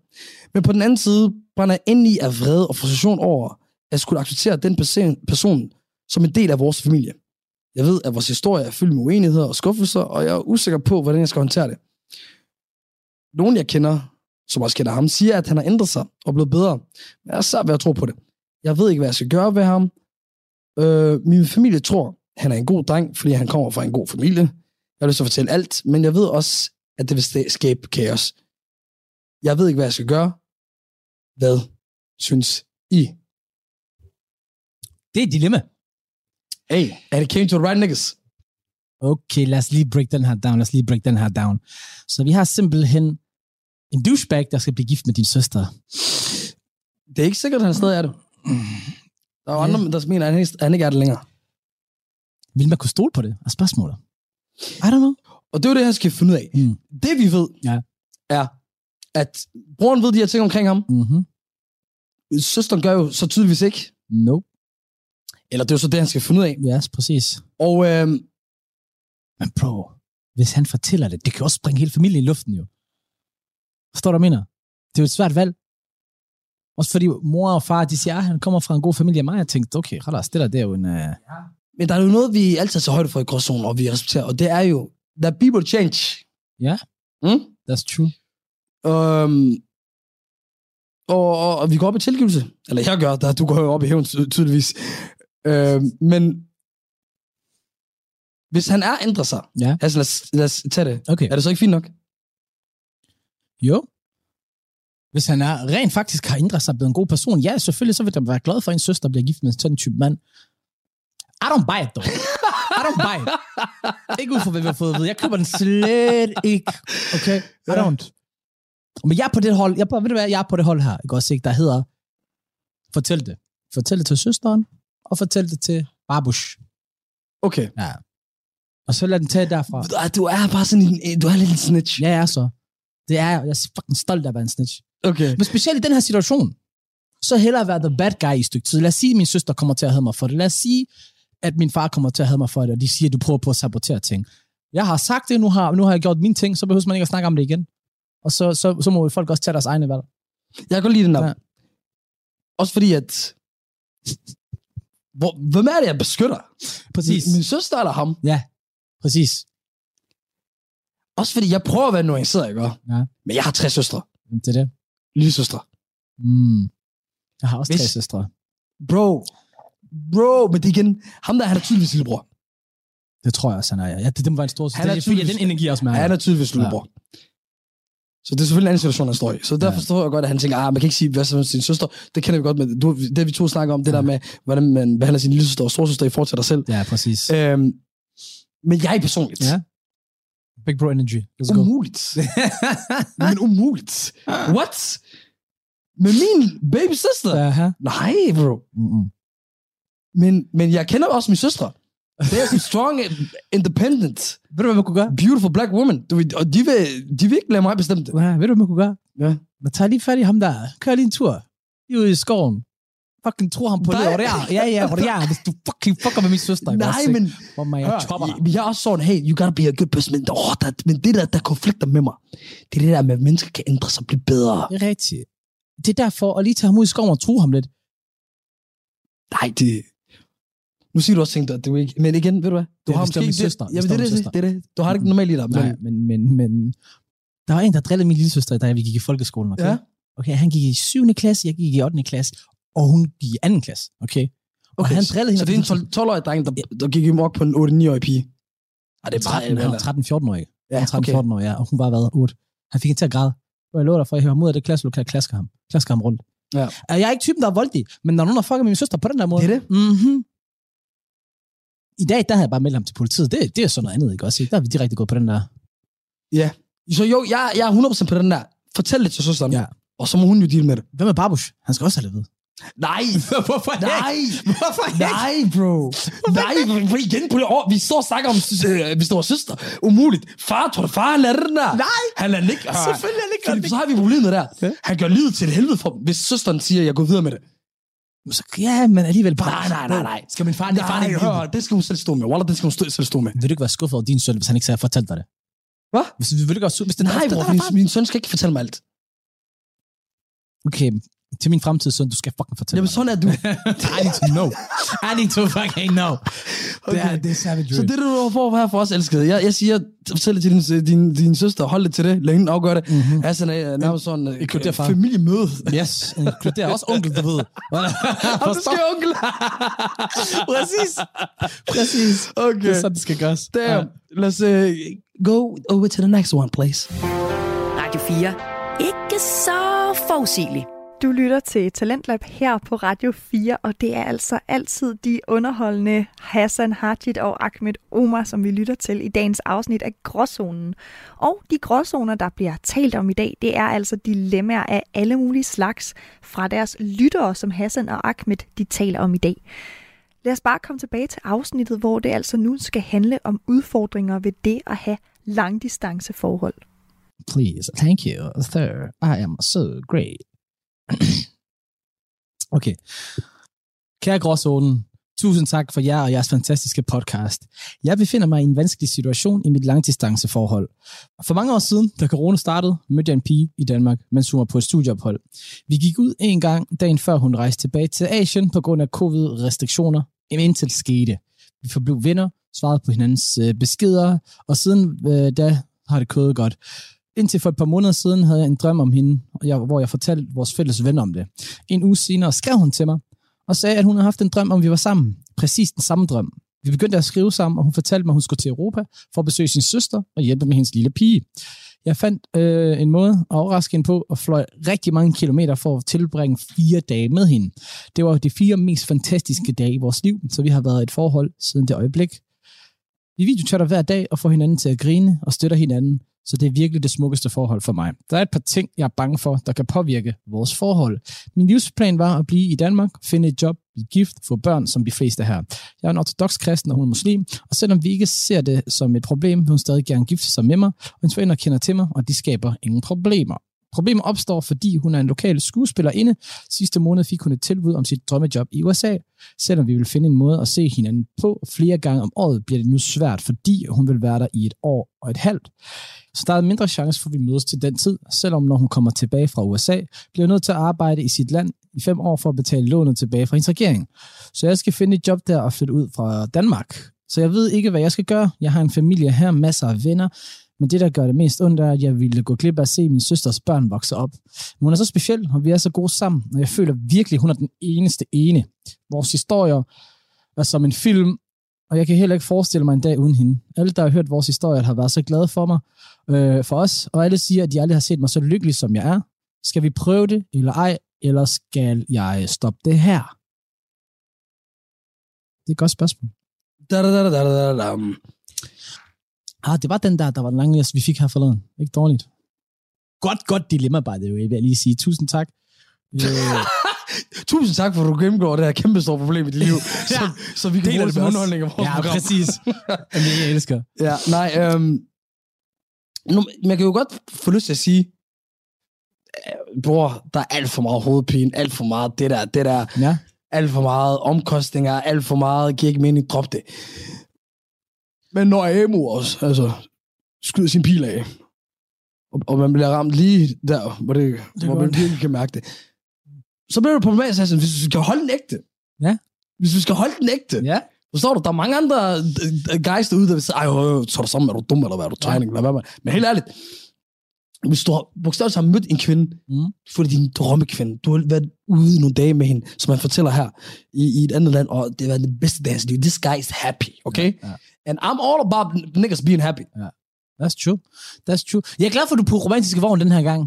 Speaker 8: Men på den anden side brænder jeg ind i af vrede og frustration over, at skulle acceptere, den person, person som en del af vores familie. Jeg ved, at vores historie er fyldt med uenigheder og skuffelser, og jeg er usikker på, hvordan jeg skal håndtere det. Nogen, jeg kender, som også kender ham, siger, at han har ændret sig og blevet bedre. Men jeg er svært ved at tro på det. Jeg ved ikke, hvad jeg skal gøre ved ham. Øh, min familie tror, han er en god dreng, fordi han kommer fra en god familie. Jeg har lyst til at fortælle alt, men jeg ved også, at det vil skabe kaos. Jeg ved ikke, hvad jeg skal gøre. Hvad synes I?
Speaker 7: Det er et dilemma.
Speaker 8: Hey, and it came to the right niggas.
Speaker 7: Okay, lad os lige break den her down. Lad os lige break den her down. Så vi har simpelthen en douchebag, der skal blive gift med din søster.
Speaker 8: Det er ikke sikkert, at han stadig er det. Der er andre, der mener, at han ikke- han ikke er det længere.
Speaker 7: Vil man kunne stole på det? Er spørgsmålet. I don't know.
Speaker 8: Og det er jo det, han skal finde ud af.
Speaker 7: Mm.
Speaker 8: Det vi ved,
Speaker 7: Ja.
Speaker 8: er, at broren ved de her ting omkring ham.
Speaker 7: Mm-hmm.
Speaker 8: Søsteren gør jo så tydeligvis ikke.
Speaker 7: Nope.
Speaker 8: Eller det er jo så det, han skal finde ud af.
Speaker 7: Yes, præcis.
Speaker 8: Og øh,
Speaker 7: Men bro, hvis han fortæller det, det kan også springe hele familien i luften jo. Forstår du, mener? Det er jo et svært valg. Også fordi mor og far, de siger, at han kommer fra en god familie. Mig, jeg tænkte, okay, hold det der, det er jo en... Uh...
Speaker 8: men der er jo noget, vi altid tager højde for i gråzonen, og vi respekterer, og det er jo, that people change.
Speaker 7: Ja.
Speaker 8: Mm?
Speaker 7: That's true.
Speaker 8: Øhm, og, og, og vi går op i tilgivelse. Eller jeg gør, der, du går jo op i hævn ty- tydeligvis. Øhm, men hvis han er ændret sig,
Speaker 7: Ja.
Speaker 8: altså lad os, lad os tage det.
Speaker 7: Okay.
Speaker 8: Er det så ikke fint nok?
Speaker 7: Jo. Hvis han er rent faktisk har ændret sig og blevet en god person, ja, selvfølgelig så vil der være glad for, at en søster bliver gift med sådan en type mand. I don't buy it, dog. I don't buy it. Ikke ud fra, hvad vi har fået at vide. Jeg køber den slet ikke. Okay? I don't. Men jeg er på det hold, jeg, på- ved du hvad, jeg er på det hold her, ikke også ikke, der hedder, fortæl det. Fortæl det til søsteren, og fortæl det til Babush.
Speaker 8: Okay.
Speaker 7: Ja. Og så lad den tage derfra.
Speaker 8: Du er bare sådan en, du er lidt en snitch.
Speaker 7: Ja, jeg er så. Det er jeg. Jeg er fucking stolt af at være en snitch.
Speaker 8: Okay.
Speaker 7: Men specielt i den her situation, så hellere være the bad guy i et stykke tid. Lad os sige, at min søster kommer til at have mig for det. Lad os sige, at min far kommer til at have mig for det, og de siger, at du prøver på at sabotere ting. Jeg har sagt det, nu har, nu har jeg gjort mine ting, så behøver man ikke at snakke om det igen. Og så, så, så må folk også tage deres egne valg.
Speaker 8: Jeg kan godt lide den der.
Speaker 7: Ja.
Speaker 8: Ja. Også fordi, at... Hvor, hvem er det, jeg beskytter?
Speaker 7: Præcis.
Speaker 8: Min, min søster eller ham?
Speaker 7: Præcis.
Speaker 8: Også fordi, jeg prøver at være nuanceret, ikke?
Speaker 7: Ja.
Speaker 8: Men jeg har tre søstre.
Speaker 7: Det er det.
Speaker 8: Lille søstre.
Speaker 7: Mm. Jeg har også
Speaker 8: Hvis-
Speaker 7: tre søstre.
Speaker 8: Bro. Bro, men det igen... Ham der, han er tydeligvis lillebror.
Speaker 7: Det tror jeg også, han er. Ja, det, det være en stor.
Speaker 8: Han er
Speaker 7: Det fordi, at den
Speaker 8: tydeligvis-
Speaker 7: energi også med
Speaker 8: Ja, han er tydeligvis lillebror. Så det er selvfølgelig en anden situation, han står i. Så derfor
Speaker 7: Ja.
Speaker 8: forstår jeg godt, at han tænker, ah, man kan ikke sige, hvad som sin søster. Det kender vi godt med. Du, det vi to snakker om, det
Speaker 7: Ja.
Speaker 8: der med, hvordan man behandler sin lille søster og storsøster i forhold til dig selv.
Speaker 7: Ja, præcis.
Speaker 8: Øhm, men jeg personligt.
Speaker 7: Ja. Big bro energy. Let's go.
Speaker 8: Umuligt. men umuligt. What? Med min baby sister?
Speaker 7: Aha.
Speaker 8: Nej, bro.
Speaker 7: Mm-mm.
Speaker 8: Men, men jeg kender også min søstre. Det er strong, independent,
Speaker 7: Ved du, hvad man kunne gøre?
Speaker 8: beautiful black woman. Du, og de vil, de vil ikke lade mig bestemme det.
Speaker 7: Ja, ved du, hvad man kunne gøre?
Speaker 8: Ja.
Speaker 7: Man tager lige fat i ham der. Kør lige en tur. Lige ud i skoven. Fucking tro ham på det. Og det er, ja, ja, og det er, hvis du fucking fucker med min søster.
Speaker 8: Nej,
Speaker 7: også,
Speaker 8: men
Speaker 7: Hvor man, jeg
Speaker 8: hør, jeg, jeg er også sådan, hey, you gotta be a good person. Men, oh, der, men det der, der konflikter med mig, det er det der med, at mennesker kan ændre sig og blive bedre.
Speaker 7: Det er rigtigt. Det er derfor at lige tage ham ud i skoven og tro ham lidt.
Speaker 8: Nej, det... Nu siger du også ting, er jo ikke... Men igen, ved du hvad? Du
Speaker 7: er,
Speaker 8: har måske
Speaker 7: min
Speaker 8: ikke...
Speaker 7: søster.
Speaker 8: Jamen,
Speaker 7: det
Speaker 8: det, det, det, det. Du har det ikke normalt i dig. Men,
Speaker 7: Nej, men, men, men... Der var en, der drillede min lille søster, da vi gik i folkeskolen, okay?
Speaker 8: Ja.
Speaker 7: Okay, han gik i 7. klasse, jeg gik i 8. klasse, og hun gik i 2. klasse, okay? Og
Speaker 8: Okay,
Speaker 7: han drillede hende.
Speaker 8: Så det er en 12 12-årig dreng, der, der gik i mok på en 8-9-årig pige. Ej, det er bare...
Speaker 7: 13, han var 13-14 år, ikke?
Speaker 8: Ja,
Speaker 7: Han var
Speaker 8: okay.
Speaker 7: 13-14 år, ja, og hun var været 8. Han fik hende til at græde. Og jeg lover dig for, at jeg hører ud af det klasselokale, klasker ham. Klasker ham rundt.
Speaker 8: Ja.
Speaker 7: Og Jeg er ikke typen, der er voldig, men når nogen har fucket med min søster på den der måde...
Speaker 8: Det er det.
Speaker 7: Mm-hmm. I dag, der har jeg bare meldt ham til politiet. Det, det er sådan noget andet, ikke også? Ikke? Der er vi direkte gået på den der...
Speaker 8: Så jo, jeg, jeg er 100% på den der. Fortæl det til søsteren.
Speaker 7: Ja.
Speaker 8: Og så må hun jo deal med det.
Speaker 7: Hvem er Babush? Han skal også have det ved.
Speaker 8: Nej!
Speaker 7: Hvorfor
Speaker 8: Nej!
Speaker 7: Hvorfor
Speaker 8: Nej, bro. Nej, for igen på det år. Vi står og snakker om, øh, hvis det var søster. Umuligt. Far, tror du, far, han lader den der?
Speaker 7: Nej!
Speaker 8: Han lader den ikke. hør.
Speaker 7: Selvfølgelig det ikke.
Speaker 8: Fordi så har vi problemet der.
Speaker 7: Ja.
Speaker 8: Han gør livet til et helvede for dem, hvis søsteren siger, at jeg går videre med det.
Speaker 7: Så, ja, men alligevel bare...
Speaker 8: Nej, nej, nej, nej.
Speaker 7: Skal min far... Er far,
Speaker 8: Nej,
Speaker 7: ikke
Speaker 8: hør, det skal hun selv stå med. Wallah, det skal hun stå, selv stå med.
Speaker 7: Vil du ikke være skuffet over din søn, hvis han ikke havde fortalt dig det?
Speaker 8: Hvad?
Speaker 7: Hvis, vil du ikke være hvis det
Speaker 8: Nej, bror, min, min søn skal ikke fortælle mig alt.
Speaker 7: Okay, til min fremtidige søn, du skal fucking fortælle
Speaker 8: Jamen, sådan er du.
Speaker 7: I need to know. I need to fucking know. Okay. Det er, det er savage.
Speaker 8: Så det er du får her for os, elskede. Jeg, jeg siger, fortæl det til din, din, din søster, hold det til det, lad hende afgøre det. Mm-hmm. Altså, er nærmest sådan uh,
Speaker 7: Inkluder far.
Speaker 8: familiemøde.
Speaker 7: Yes, inkluderer også onkel, du ved.
Speaker 8: Og det skal onkel.
Speaker 7: Præcis. Præcis.
Speaker 8: Okay.
Speaker 7: Det er sådan, det skal gøres.
Speaker 8: Damn. Lad os uh, go over to the next one, please.
Speaker 2: Radio 4. Ikke så forudsigeligt.
Speaker 3: Du lytter til Talentlab her på Radio 4, og det er altså altid de underholdende Hassan Hajit og Ahmed Omar, som vi lytter til i dagens afsnit af Gråzonen. Og de gråzoner, der bliver talt om i dag, det er altså dilemmaer af alle mulige slags fra deres lyttere, som Hassan og Ahmed de taler om i dag. Lad os bare komme tilbage til afsnittet, hvor det altså nu skal handle om udfordringer ved det at have langdistanceforhold.
Speaker 7: Please, thank you, sir. I am so great okay. Kære Gråzonen, tusind tak for jer og jeres fantastiske podcast. Jeg befinder mig i en vanskelig situation i mit langdistanceforhold. For mange år siden, da corona startede, mødte jeg en pige i Danmark, mens hun var på et studieophold. Vi gik ud en gang, dagen før hun rejste tilbage til Asien på grund af covid-restriktioner, indtil det skete. Vi forblev venner, svarede på hinandens øh, beskeder, og siden øh, da har det kødet godt. Indtil for et par måneder siden havde jeg en drøm om hende, og jeg, hvor jeg fortalte vores fælles ven om det. En uge senere skrev hun til mig, og sagde, at hun havde haft en drøm om, vi var sammen. Præcis den samme drøm. Vi begyndte at skrive sammen, og hun fortalte mig, at hun skulle til Europa for at besøge sin søster og hjælpe med hendes lille pige. Jeg fandt øh, en måde at overraske hende på, og fløj rigtig mange kilometer for at tilbringe fire dage med hende. Det var de fire mest fantastiske dage i vores liv, så vi har været i et forhold siden det øjeblik. Vi videochatter hver dag og får hinanden til at grine og støtter hinanden, så det er virkelig det smukkeste forhold for mig. Der er et par ting, jeg er bange for, der kan påvirke vores forhold. Min livsplan var at blive i Danmark, finde et job, blive gift, få børn, som de fleste her. Jeg er en ortodox kristen, og hun er muslim, og selvom vi ikke ser det som et problem, vil hun stadig gerne gifte sig med mig, og hendes forældre kender til mig, og de skaber ingen problemer. Problemet opstår, fordi hun er en lokal skuespillerinde. Sidste måned fik hun et tilbud om sit drømmejob i USA. Selvom vi vil finde en måde at se hinanden på flere gange om året, bliver det nu svært, fordi hun vil være der i et år og et halvt. Så der er mindre chance for, at vi mødes til den tid, selvom når hun kommer tilbage fra USA, bliver hun nødt til at arbejde i sit land i fem år for at betale lånet tilbage fra hendes regering. Så jeg skal finde et job der og flytte ud fra Danmark. Så jeg ved ikke, hvad jeg skal gøre. Jeg har en familie her, masser af venner, men det, der gør det mest ondt, er, at jeg ville gå glip af at se min søsters børn vokse op. Men hun er så speciel, og vi er så gode sammen, og jeg føler virkelig, hun er den eneste ene. Vores historier er som en film, og jeg kan heller ikke forestille mig en dag uden hende. Alle, der har hørt vores historie, har været så glade for mig, øh, for os, og alle siger, at de aldrig har set mig så lykkelig, som jeg er. Skal vi prøve det, eller ej, eller skal jeg stoppe det her? Det er et godt spørgsmål.
Speaker 8: Da, da, da, da, da, da, da.
Speaker 7: Ah, det var den der, der var den lange, vi fik her forleden. Ikke dårligt. Godt, godt dilemma, by the way, vil jeg lige sige. Tusind tak. Øh,
Speaker 8: Tusind tak for, at du gennemgår det her kæmpe store problem i dit liv,
Speaker 7: Ja.
Speaker 8: så, så vi kan bruge
Speaker 7: det
Speaker 8: som underholdning af vores
Speaker 7: ja,
Speaker 8: program.
Speaker 7: præcis. Jamen, jeg elsker.
Speaker 8: Ja, nej, øhm, nu, man kan jo godt få lyst til at sige, øh, bror, der er alt for meget hovedpine, alt for meget det der, det der,
Speaker 7: Ja.
Speaker 8: alt for meget omkostninger, alt for meget, giver ikke mening, drop det. Men når Amo også, altså, skyder sin pil af, og, og man bliver ramt lige der, hvor, det,
Speaker 7: Det
Speaker 8: hvor man virkelig kan mærke det, så bliver det problematisk, altså, hvis vi skal holde den ægte.
Speaker 7: Ja.
Speaker 8: Hvis vi skal holde den ægte.
Speaker 7: Ja.
Speaker 8: Forstår du? Der er mange andre øh, guys derude, der vil sige, ej, øh, så er du sammen, er du dum, eller hvad er du tegning, eller hvad man. Men helt ærligt, hvis du har bogstaveligt har mødt en kvinde,
Speaker 7: Mm.
Speaker 8: for det din drømmekvinde, du har været ude nogle dage med hende, som man fortæller her, i, i et andet land, og det været det bedste dag i liv. This guy is happy, okay?
Speaker 7: Ja, ja.
Speaker 8: And I'm all about niggas being happy.
Speaker 7: That's true. That's true. Jeg er glad for, at du på romantiske vogn den her gang.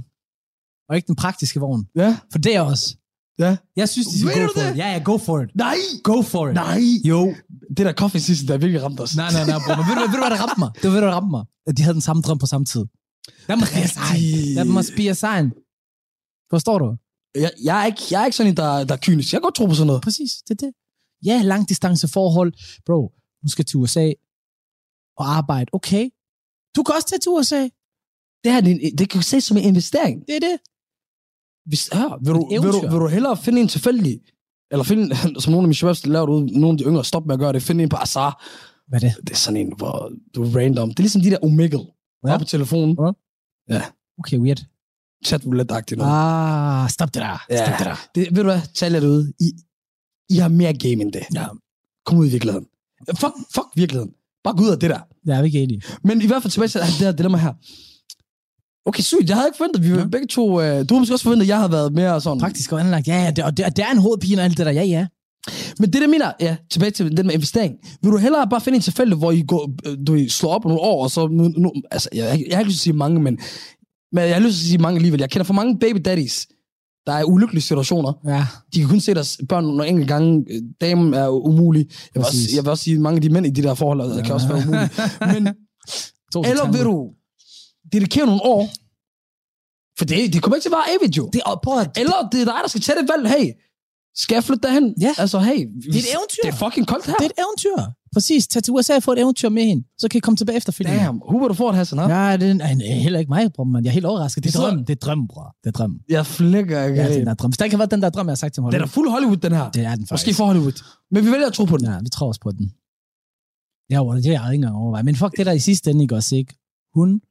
Speaker 7: Og ikke den praktiske vogn.
Speaker 8: Ja.
Speaker 7: For det er også.
Speaker 8: Ja.
Speaker 7: Jeg synes, de skal
Speaker 8: Ved
Speaker 7: go for
Speaker 8: det?
Speaker 7: it. Ja, ja, go for it.
Speaker 8: Nej!
Speaker 7: Go for it.
Speaker 8: Nej!
Speaker 7: Jo.
Speaker 8: Det der coffee season, der virkelig ramt os.
Speaker 7: Nej, nej, nej, bro. Men ved du, ved du, hvad der ramte mig? Det var, ved du, hvad der ramte mig? At de havde den samme drøm på samme tid. That must be a sign. That must be a sign. Forstår du?
Speaker 8: Jeg, jeg, er ikke, jeg er ikke sådan en, der, der er kynisk. Jeg kan godt tro på sådan noget.
Speaker 7: Præcis, det er det. Ja, langdistanceforhold. Bro, hun skal til USA og arbejde. Okay. Du kan også tage til USA.
Speaker 8: Det her, det, det kan ses som en investering.
Speaker 7: Det er det.
Speaker 8: Hvis, ja, vil, du, vil, du, vil du hellere finde en tilfældig, eller finde, som nogle af mine shababs laver det ud, nogle af de yngre, stop med at gøre det, finde en på Azar.
Speaker 7: Hvad er det?
Speaker 8: Det er sådan en, hvor du er random. Det er ligesom de der Omegle.
Speaker 7: Ja.
Speaker 8: Ja. På telefonen.
Speaker 7: Okay, weird.
Speaker 8: chat roulette noget.
Speaker 7: Ah, stop det der. Stop
Speaker 8: Ja.
Speaker 7: det der.
Speaker 8: Det, ved du hvad, tal jer derude. I, I har mere game end det.
Speaker 7: Ja.
Speaker 8: Kom ud i virkeligheden. Fuck, fuck virkeligheden. Bare gå ud af det der.
Speaker 7: Jeg er ikke enig.
Speaker 8: Men i hvert fald tilbage til det her dilemma her. Okay, sygt. Jeg havde ikke forventet, vi var
Speaker 7: Ja.
Speaker 8: begge to... Øh, du har måske også forventet, at jeg havde været mere sådan...
Speaker 7: Praktisk og anlagt. Ja, ja, det, og det, det er en hovedpine og alt det der. Ja, ja.
Speaker 8: Men det, der mener, ja, tilbage til den med investering. Vil du hellere bare finde en tilfælde, hvor I går, du ved, slår op nogle år, og så... Nu, nu, altså, jeg, jeg, jeg har ikke lyst til at sige mange, men, men jeg har lyst til at sige mange alligevel. Jeg kender for mange baby daddies, der er ulykkelige situationer.
Speaker 7: Ja,
Speaker 8: De kan kun se deres børn nogle enkelte gange. Damen er umulig. Jeg vil, også,
Speaker 7: Præcis.
Speaker 8: jeg vil også sige, at mange af de mænd i de der forhold ja. kan også være umulige. Men, eller vil du dedikere nogle år? For det, det kommer ikke til at være evigt, jo.
Speaker 7: Det er, prøv at,
Speaker 8: Eller det er dig, der skal tage det valg. Hey, skal jeg flytte derhen?
Speaker 7: Ja.
Speaker 8: Altså, hey.
Speaker 7: det er et eventyr.
Speaker 8: Det er fucking koldt her.
Speaker 7: Det er et eventyr. Præcis. Tag til USA og få et eventyr med hende. Så kan I komme tilbage efterfølgende.
Speaker 8: Damn, who would have thought, Hassan?
Speaker 7: Ja, det er, nej, heller ikke mig, bror, man. Jeg er helt overrasket. Det er
Speaker 8: Så-
Speaker 7: drøm. Det er drøm, bror. Det er drøm.
Speaker 8: Jeg flækker ikke.
Speaker 7: Ja,
Speaker 8: Ja,
Speaker 7: det er drøm. Hvis der ikke har været den der drøm, jeg har sagt til mig.
Speaker 8: den er fuld Hollywood, den her.
Speaker 7: Det er den faktisk.
Speaker 8: Måske for Hollywood. Men vi vælger at tro på den.
Speaker 7: Ja, vi tror også på den. Ja, bror, det har jeg ikke engang overvejet. Men fuck det der i sidste ende, ikke også, ikke? Hun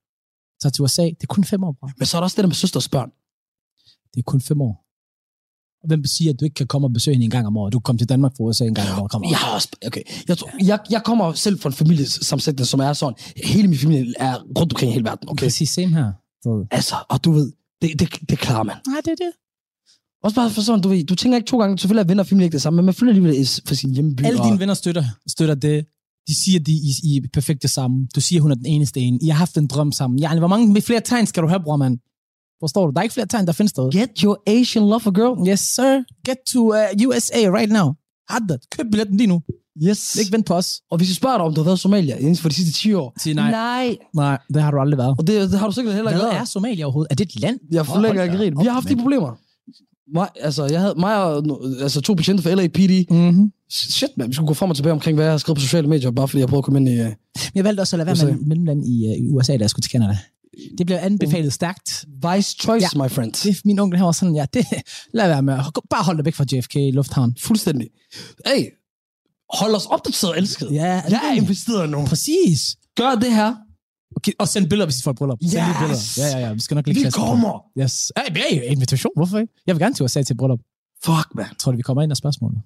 Speaker 7: tager til USA. Det er kun fem år, bror.
Speaker 8: Men så er der også det der med søsters børn.
Speaker 7: Det er kun fem år. Og hvem siger, at du ikke kan komme og besøge hende en gang om året? Du kan komme til Danmark for USA en gang om året. Kom
Speaker 8: Jeg har også, okay. Jeg, tror, jeg, jeg kommer selv fra en familiesammensætning, som er sådan, hele min familie er rundt omkring i hele verden, okay?
Speaker 7: Præcis, same her. Så,
Speaker 8: Altså, og du ved, det, det, det klarer man.
Speaker 7: nej, det er det.
Speaker 8: Også bare for sådan, du ved, du tænker ikke to gange, selvfølgelig er venner og familie ikke det samme, men man føler alligevel for sin hjemby.
Speaker 7: Alle dine venner støtter, støtter det. De siger, de I, I er perfekt det samme. Du siger, hun er den eneste en. I har haft en drøm sammen. Ja, hvor mange flere tegn skal du have, bror, mand? Forstår du? Der er ikke flere tegn, der findes der.
Speaker 8: Get your Asian lover girl.
Speaker 7: Yes, sir. Get to uh, USA right now. Had Køb billetten lige nu.
Speaker 8: Yes.
Speaker 7: Ikke vent på os.
Speaker 8: Og hvis vi spørger dig, om du har været i Somalia inden for de sidste 10 år.
Speaker 7: Sig nej.
Speaker 8: Nej.
Speaker 7: Nej, det har du aldrig været.
Speaker 8: Og det, det har du sikkert heller ikke
Speaker 7: Hvad
Speaker 8: været.
Speaker 7: er Somalia overhovedet? Er det et land?
Speaker 8: Jeg forlægger
Speaker 7: Hold
Speaker 8: ikke Vi har haft de problemer. Mig, altså, jeg havde mig og altså, to patienter fra LAPD.
Speaker 7: Mm-hmm.
Speaker 8: Shit, man. Vi skulle gå frem og tilbage omkring, hvad jeg har skrevet på sociale medier, bare fordi jeg prøvede at komme ind i... Uh...
Speaker 7: Jeg valgte også at lade være med mellemland i, uh, i USA, da jeg skulle til Canada. Det blev anbefalet stærkt.
Speaker 8: Vice choice, my friend.
Speaker 7: Det, min onkel, han var sådan, ja, det, lad være med. Bare hold dig væk fra JFK Lufthavn.
Speaker 8: Fuldstændig. Hey, hold os opdateret, elsket.
Speaker 7: Ja,
Speaker 8: Jeg er investeret nu.
Speaker 7: Præcis.
Speaker 8: Gør det her.
Speaker 7: Okay, og send billeder, hvis I får et bryllup. Send lige
Speaker 8: Yes!
Speaker 7: billeder. Ja, ja, ja. Vi skal nok lægge
Speaker 8: Vi
Speaker 7: klassen på.
Speaker 8: kommer.
Speaker 7: Yes. Hey, hey, invitation. Hvorfor ikke? Jeg vil gerne til USA til et bryllup.
Speaker 8: Fuck, man.
Speaker 7: Tror du, vi kommer ind af spørgsmålet?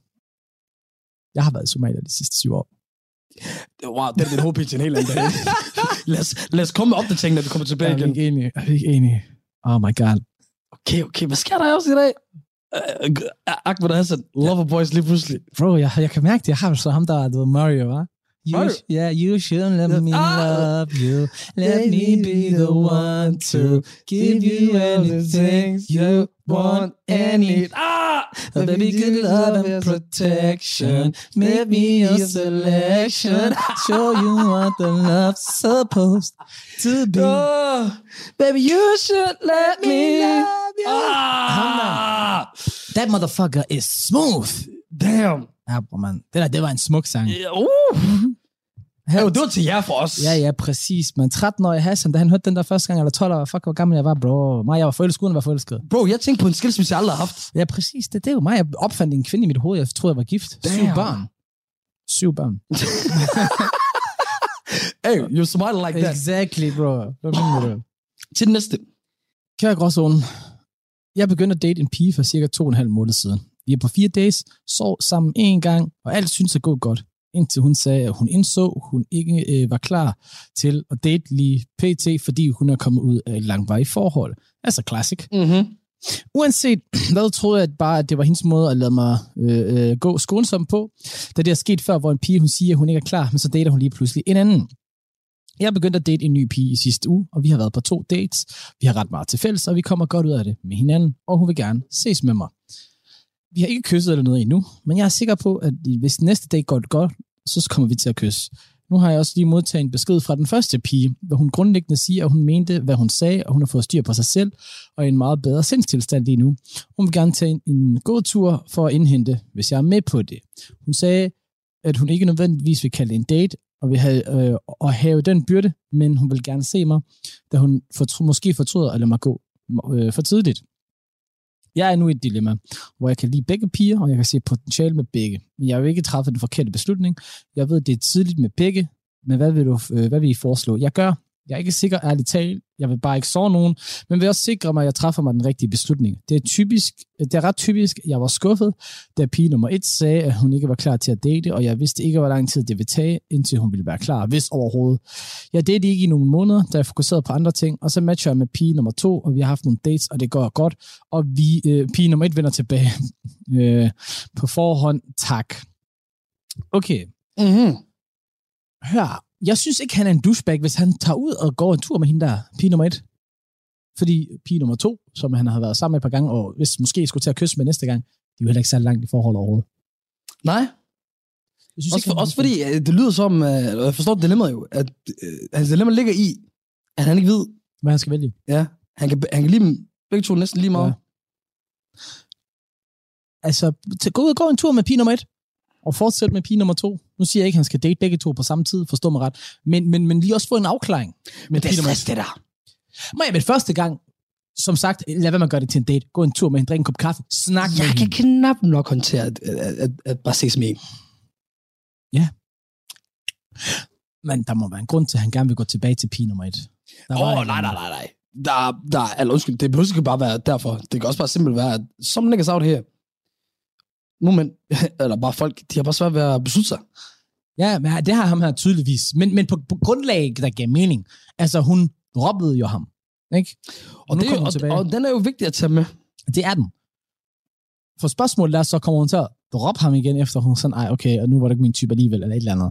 Speaker 7: Jeg har været i Somalia de sidste syv år.
Speaker 8: Wow, det er din hovedpitch en helt anden dag. lad, os, lad os komme med opdateringen, når vi kommer tilbage
Speaker 7: er vi
Speaker 8: igen.
Speaker 7: ikke enige? Er vi ikke enige? Oh my god.
Speaker 8: Okay, okay. Hvad sker der også i dag? Uh, Ahmed Hassan, Lover Boys lige pludselig.
Speaker 7: Bro, jeg, jeg kan mærke det. Jeg har så ham, der er Mario, hva'? You,
Speaker 8: Mario?
Speaker 7: yeah, you should let me
Speaker 8: Ah!
Speaker 7: love you. Let me be the one to give you anything you want and need.
Speaker 8: Ah!
Speaker 7: Oh, baby, good love and protection. Make me your selection. Show you what the love's supposed to be.
Speaker 8: Oh, baby, you should let me
Speaker 7: love you.
Speaker 8: Ah!
Speaker 7: That motherfucker is smooth.
Speaker 8: Damn.
Speaker 7: Ja, bro, man. Det der, det var en smuk sang.
Speaker 8: Ja, Uh. Jo, det var til jer for os.
Speaker 7: Ja, ja, præcis. Men 13-årig Hassan, da han hørte den der første gang, eller 12 år, fuck, hvor gammel jeg var, bro. Mig, jeg var forelsket, uden være forelsket.
Speaker 8: Bro, jeg tænkte på en skilsmisse, jeg aldrig har haft.
Speaker 7: Ja, præcis. Det, det er jo mig. Jeg opfandt en kvinde i mit hoved. Jeg troede, jeg var gift. Syv
Speaker 8: Damn.
Speaker 7: børn. Syv børn.
Speaker 8: Hey, you smile like that.
Speaker 7: Exactly, bro. Hvad mener du?
Speaker 8: Til den næste.
Speaker 7: Kære gråzone, jeg begyndte at date en pige for cirka to og en halv måned siden. Vi er på fire days, sov sammen en gang, og alt synes at gå godt. Indtil hun sagde, at hun indså, hun ikke øh, var klar til at date lige pt, fordi hun er kommet ud af et langvarigt forhold. Altså classic.
Speaker 8: Mm-hmm.
Speaker 7: Uanset hvad, troede jeg at bare, at det var hendes måde at lade mig øh, øh, gå skånsomt på. Da det er sket før, hvor en pige hun siger, at hun ikke er klar, men så dater hun lige pludselig en anden. Jeg begyndte at date en ny pige i sidste uge, og vi har været på to dates. Vi har ret meget til fælles, og vi kommer godt ud af det med hinanden, og hun vil gerne ses med mig. Vi har ikke kysset eller noget endnu, men jeg er sikker på, at hvis næste date går godt, så kommer vi til at kysse. Nu har jeg også lige modtaget en besked fra den første pige, hvor hun grundlæggende siger, at hun mente, hvad hun sagde, og hun har fået styr på sig selv, og er en meget bedre sindstilstand lige nu. Hun vil gerne tage en, god tur for at indhente, hvis jeg er med på det. Hun sagde, at hun ikke nødvendigvis vil kalde en date, og vil have, øh, og have den byrde, men hun vil gerne se mig, da hun fortr- måske fortryder at lade mig gå øh, for tidligt. Jeg er nu i et dilemma, hvor jeg kan lide begge piger, og jeg kan se potentiale med begge. Men jeg vil ikke træffe den forkerte beslutning. Jeg ved, det er tidligt med begge, men hvad vil, du, øh, hvad vil I foreslå? Jeg gør, jeg er ikke sikker, ærligt talt. Jeg vil bare ikke sove nogen, men vil også sikre mig, at jeg træffer mig den rigtige beslutning. Det er, typisk, det er ret typisk, jeg var skuffet, da pige nummer et sagde, at hun ikke var klar til at date, og jeg vidste ikke, hvor lang tid det ville tage, indtil hun ville være klar, hvis overhovedet. Jeg datede ikke i nogle måneder, da jeg fokuserede på andre ting, og så matcher jeg med pige nummer to, og vi har haft nogle dates, og det går godt, og vi, øh, pige nummer et vender tilbage øh, på forhånd. Tak. Okay,
Speaker 8: Mm-hmm.
Speaker 7: hør, jeg synes ikke, han er en douchebag, hvis han tager ud og går en tur med hende der, pige nummer et. Fordi pige nummer to, som han har været sammen med et par gange, og hvis måske skulle til at kysse med næste gang, de er jo heller ikke særlig langt i forhold overhovedet.
Speaker 8: Nej,
Speaker 7: Jeg synes
Speaker 8: også,
Speaker 7: ikke,
Speaker 8: for, også fordi øh, det lyder som, øh, eller jeg forstår dilemmaet jo, at øh, hans dilemma ligger i, at han ikke ved,
Speaker 7: hvad han skal vælge.
Speaker 8: ja, han kan, han kan lide dem begge to næsten lige meget.
Speaker 7: Ja. Altså, gå ud og gå en tur med pige nummer et, og fortsæt med pige nummer to. Nu siger jeg ikke, at han skal date begge to på samme tid, forstå mig ret. Men, men, men lige også få en afklaring. Med
Speaker 8: Men det er stress, det der.
Speaker 7: Må jeg med første gang, som sagt, lad være med at gøre det til en date. Gå en tur med hende, drik en kop kaffe, snak med
Speaker 8: Jeg
Speaker 7: hende.
Speaker 8: kan knap nok håndtere at, at, at, at bare ses med en.
Speaker 7: Men der må være en grund til, at han gerne vil gå tilbage til pige nummer et.
Speaker 8: Åh, oh, nej, nej, nej, nej. Der, der, eller undskyld, det behøver ikke bare være derfor. Det kan også bare simpelthen være, at some niggas out here, nogle mænd, eller bare folk, de har bare svært ved at beslutte sig.
Speaker 7: Ja, men det har ham her tydeligvis. Men, men på, på grundlag, der gav mening. Altså, hun robbede jo ham. Ikke?
Speaker 8: Og,
Speaker 7: nu
Speaker 8: det, jo- og,
Speaker 7: tilbage.
Speaker 8: og, den er jo vigtig at tage med.
Speaker 7: Det er den. For spørgsmålet er, så kommer hun til at droppe ham igen, efter hun sådan, ej, okay, og nu var det ikke min type alligevel, eller et eller andet.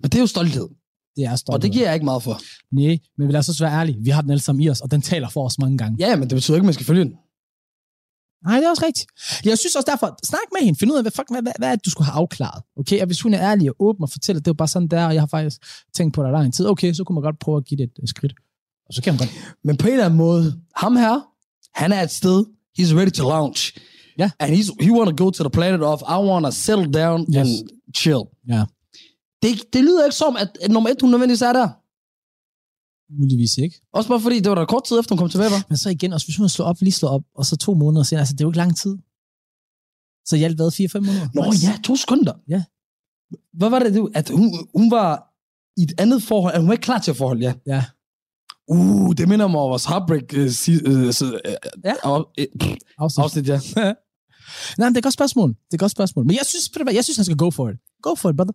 Speaker 8: Men det er jo stolthed.
Speaker 7: Det er stolt.
Speaker 8: Og det giver jeg ikke meget for.
Speaker 7: Nej, men lad os også være ærlige. Vi har den alle sammen i os, og den taler for os mange gange.
Speaker 8: Ja, men det betyder ikke, at man skal følge den.
Speaker 7: Nej, det er også rigtigt. Jeg synes også derfor, snak med hende, find ud af, hvad, fuck, hvad, hvad, hvad er det, du skulle have afklaret. Okay, og hvis hun er ærlig og åben og fortæller, at det jo bare sådan der, og jeg har faktisk tænkt på det i lang tid, okay, så kunne man godt prøve at give det et uh, skridt. Og så kan man godt...
Speaker 8: Men på en eller anden måde, ham her, han er et sted, he's ready to launch.
Speaker 7: Ja.
Speaker 8: And he's, he want to go to the planet of, I want to settle down
Speaker 7: Yes.
Speaker 8: and chill.
Speaker 7: Ja.
Speaker 8: Det, det lyder ikke som, at, at nummer et, hun nødvendigvis er der.
Speaker 7: Muligvis ikke.
Speaker 8: Også bare fordi, det var der kort tid efter, hun kom tilbage, var.
Speaker 7: Men så igen, også hvis hun slår op, lige slår op, og så to måneder senere, altså det er jo ikke lang tid. Så i alt hvad, 4-5 måneder?
Speaker 8: Nå
Speaker 7: Max?
Speaker 8: ja, to sekunder.
Speaker 7: Ja.
Speaker 8: Hvad var det, du- at hun, hun var i et andet forhold, at hun var ikke klar til at forhold, ja.
Speaker 7: Ja.
Speaker 8: Uh, det minder mig om vores heartbreak uh, si, uh, så, uh,
Speaker 7: Ja.
Speaker 8: uh,
Speaker 7: Afsnit.
Speaker 8: afsnit, ja.
Speaker 7: Nej, men det er godt spørgsmål. Det er godt spørgsmål. Men jeg synes, jeg synes, han skal go for it. Go for it, brother.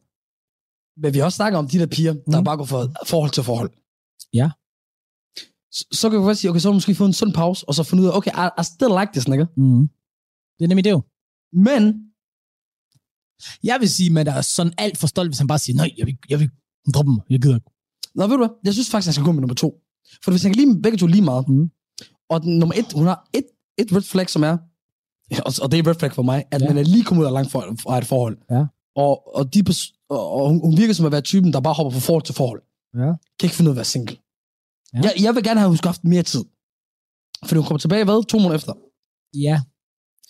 Speaker 8: Men vi har også snakket om de der piger, der
Speaker 7: Mm.
Speaker 8: bare går fra forhold til forhold.
Speaker 7: Ja.
Speaker 8: Så, så kan vi godt sige, okay, så har vi måske fået en sådan pause, og så finde ud af, okay, I, I still like this nigga.
Speaker 7: Mm. Det er nemlig det jo.
Speaker 8: Men,
Speaker 7: Jeg vil sige, der er sådan alt for stolt, hvis han bare siger, nej, jeg vil, jeg vil droppe dem. Jeg gider ikke.
Speaker 8: nå, ved du hvad, jeg synes faktisk, jeg skal gå med nummer to. For hvis han kan lide begge to lige meget,
Speaker 7: Mm.
Speaker 8: og den, nummer et, hun har et, et red flag, som er, og, og det er red flag for mig, at
Speaker 7: Ja.
Speaker 8: man er lige kommet ud af langt for, fra et forhold.
Speaker 7: Ja.
Speaker 8: Og, og, de, og hun, hun virker som at være typen, der bare hopper fra forhold til forhold.
Speaker 7: Ja.
Speaker 8: Kan ikke finde ud af at være single.
Speaker 7: Ja.
Speaker 8: Jeg, jeg vil gerne have, at hun skulle have haft mere tid. Fordi hun kommer tilbage, hvad? To måneder efter.
Speaker 7: Ja,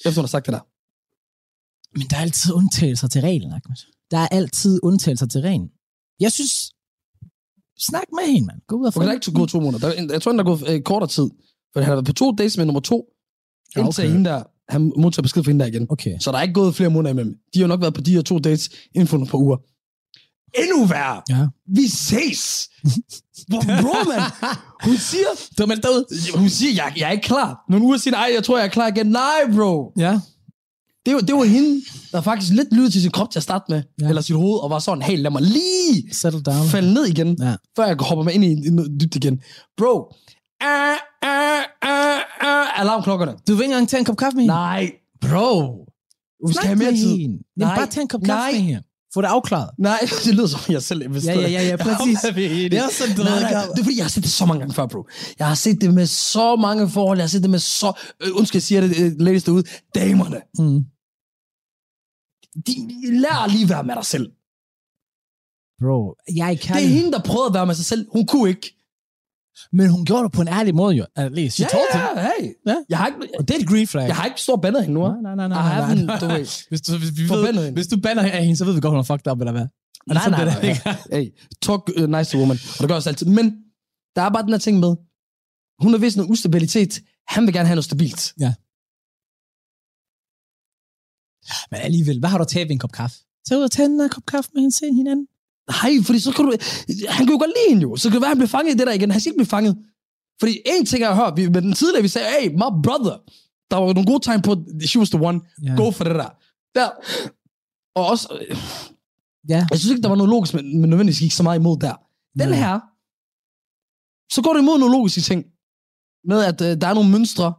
Speaker 8: Efter hun har sagt det der.
Speaker 7: men der er altid undtagelser til reglen, Ahmed. Der er altid undtagelser til reglen. Jeg synes, snak med hende, mand. Gå ud og
Speaker 8: Okay, der er ikke gået to måneder. Der, er- jeg tror, der er gået øh, kortere tid. For han har været på to dates med nummer to,
Speaker 7: Ja,
Speaker 8: indtil
Speaker 7: okay.
Speaker 8: hende der, han modtager besked for hende der igen.
Speaker 7: Okay.
Speaker 8: Så der er ikke gået flere måneder imellem. De har nok været på de her to dates inden for nogle par uger. Endnu værre.
Speaker 7: Ja.
Speaker 8: Vi ses. Bro, man. Hun siger,
Speaker 7: Du har meldt dig ud.
Speaker 8: hun siger, jeg, jeg er ikke klar. Nogle uger siger, nej, jeg tror, jeg er klar igen. Nej, bro.
Speaker 7: Ja.
Speaker 8: Det var, det var hende, der faktisk lidt lyttede til sin krop til at starte med.
Speaker 7: Ja.
Speaker 8: Eller sit hoved, og var sådan, hey, lad mig lige
Speaker 7: Settle down.
Speaker 8: falde ned igen,
Speaker 7: Ja.
Speaker 8: før jeg hopper mig ind i, i noget dybt igen. Bro. Ah, ah, ah, ah, alarmklokkerne.
Speaker 7: Du vil ikke engang tage en kop kaffe med hende?
Speaker 8: Nej.
Speaker 7: Bro.
Speaker 8: Du skal have mere tid. Nej.
Speaker 7: Bare tage en kop kaffe
Speaker 8: Nej.
Speaker 7: med hende. Få det afklaret.
Speaker 8: Nej, det lyder som, jeg selv investerer.
Speaker 7: Ja, ja, ja, ja, præcis. Det er sådan, du
Speaker 8: nej, nej, det er fordi, jeg har set det så mange gange før, bro. Jeg har set det med så mange forhold. Jeg har set det med så... Øh, undskyld, jeg siger det, øh, ladies derude. Damerne.
Speaker 7: Mm.
Speaker 8: De, de lærer lige at være med dig selv.
Speaker 7: Bro, jeg i
Speaker 8: Det er hende, der prøvede at være med sig selv. Hun kunne ikke.
Speaker 7: Men hun gjorde det på en ærlig måde, jo. At least. She
Speaker 8: Ja,
Speaker 7: told him.
Speaker 8: ja, hey.
Speaker 7: Ja.
Speaker 8: Jeg har ikke,
Speaker 7: Og det er et green flag.
Speaker 8: jeg har ikke stor bandet hende nu.
Speaker 7: Nej, nej, nej, nej. Nej,
Speaker 8: haven't,
Speaker 7: nej,
Speaker 8: du
Speaker 7: nej.
Speaker 8: ved.
Speaker 7: Hvis du, hvis, vi ved, hvis du banner af hende, så ved vi godt, hun er fucked up, eller hvad?
Speaker 8: Nej, nej,
Speaker 7: Sådan
Speaker 8: nej.
Speaker 7: er det ikke.
Speaker 8: Hey, talk uh, nice to woman. Og det gør også altid. Men der er bare den her ting med, hun har vist noget ustabilitet. Han vil gerne have noget stabilt.
Speaker 7: Men alligevel, hvad har du tabe ved en kop kaffe? Tag ud og tage en kop kaffe med hende, se hinanden.
Speaker 8: Nej, fordi så kan du... Han kan jo godt lide hende jo. Så kan det være, han bliver fanget i det der igen. Han skal ikke blive fanget. Fordi en ting, jeg har hørt, vi, med den tidligere, vi sagde, hey, my brother. Der var nogle gode tegn på, she was the one.
Speaker 7: Ja.
Speaker 8: Go for det der. Der. Og også,
Speaker 7: Ja.
Speaker 8: jeg synes ikke, der var noget logisk, men, men nødvendigvis gik så meget imod der. Den
Speaker 7: Nej.
Speaker 8: her, så går det imod nogle logiske ting. Med, at øh, der er nogle mønstre.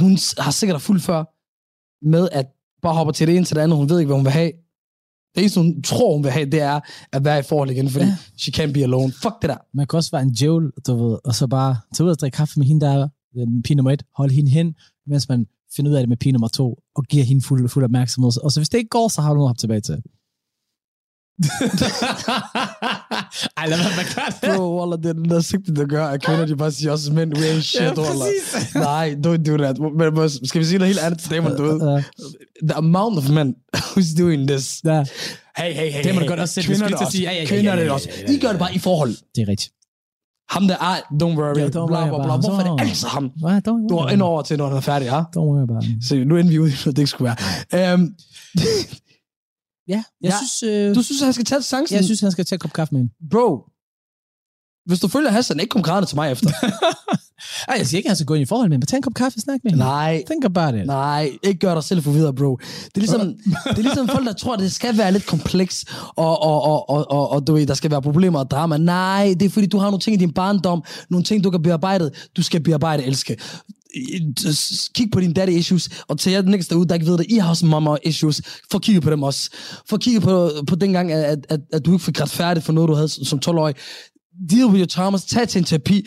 Speaker 8: Hun har sikkert fuldt før. Med at bare hopper til det ene til det andet. Hun ved ikke, hvad hun vil have. Det eneste, hun tror, hun vil have, det er at være i forhold igen, fordi
Speaker 7: Ja.
Speaker 8: she can't be alone. Fuck det der.
Speaker 7: Man kan også være en djævel, du ved, og så bare tage ud og drikke kaffe med hende der, den pige nummer et, holde hende hen, mens man finder ud af det med pige nummer to, og giver hende fuld, fuld opmærksomhed. Og så hvis det ikke går, så har du noget at tilbage til. Ej, lad gøre det.
Speaker 8: Bro, Wallah, det er den der sigte, der gør, at kvinder, de bare siger også, men we ain't shit,
Speaker 7: Ja, præcis.
Speaker 8: Nej, don't do that. Men, men skal vi sige noget helt andet til damerne, du ved? The amount of men who's doing this.
Speaker 7: ja,
Speaker 8: Hey, hey, hey.
Speaker 7: Det må du godt også selv.
Speaker 8: Kvinder er det også.
Speaker 7: sige, ja, ja, ja,
Speaker 8: Kvinder er det også. I gør det bare i forhold.
Speaker 7: det er rigtigt.
Speaker 8: Ham der er, don't worry,
Speaker 7: ja, don't
Speaker 8: bla, bla, bla.
Speaker 7: about
Speaker 8: Hvorfor er det altid ham?
Speaker 7: Don't
Speaker 8: Du er
Speaker 7: about
Speaker 8: ind over til, når han er færdig, ja?
Speaker 7: Don't worry about it.
Speaker 8: Så nu ender vi ud i noget, det ikke skulle være. Um,
Speaker 7: Ja, jeg
Speaker 8: Ja.
Speaker 7: synes... Øh,
Speaker 8: du synes, han skal tage chancen?
Speaker 7: jeg synes, han skal tage en kop kaffe med hende.
Speaker 8: Bro, hvis du følger Hassan, ikke kom grædende til mig efter.
Speaker 7: Ej, jeg siger ikke, at han skal gå ind i forhold med hende, men tag en kop kaffe og snak med hende.
Speaker 8: Nej,
Speaker 7: Think about it.
Speaker 8: Nej, ikke gør dig selv for videre, bro. Det er ligesom, det er ligesom folk, der tror, at det skal være lidt kompleks, og, og, og, og, og, og du ved, der skal være problemer og drama. Nej, det er fordi, du har nogle ting i din barndom, nogle ting, du kan bearbejde. Du skal bearbejde, elske. Kig på dine daddy issues, og til jer niggas derude, der ikke ved det, I har også mama issues. Få kigget på dem også. Få kigget på, på dengang, at, at, at du ikke fik retfærdigt for noget, du havde som 12-årig deal with your traumas, tag til en terapi.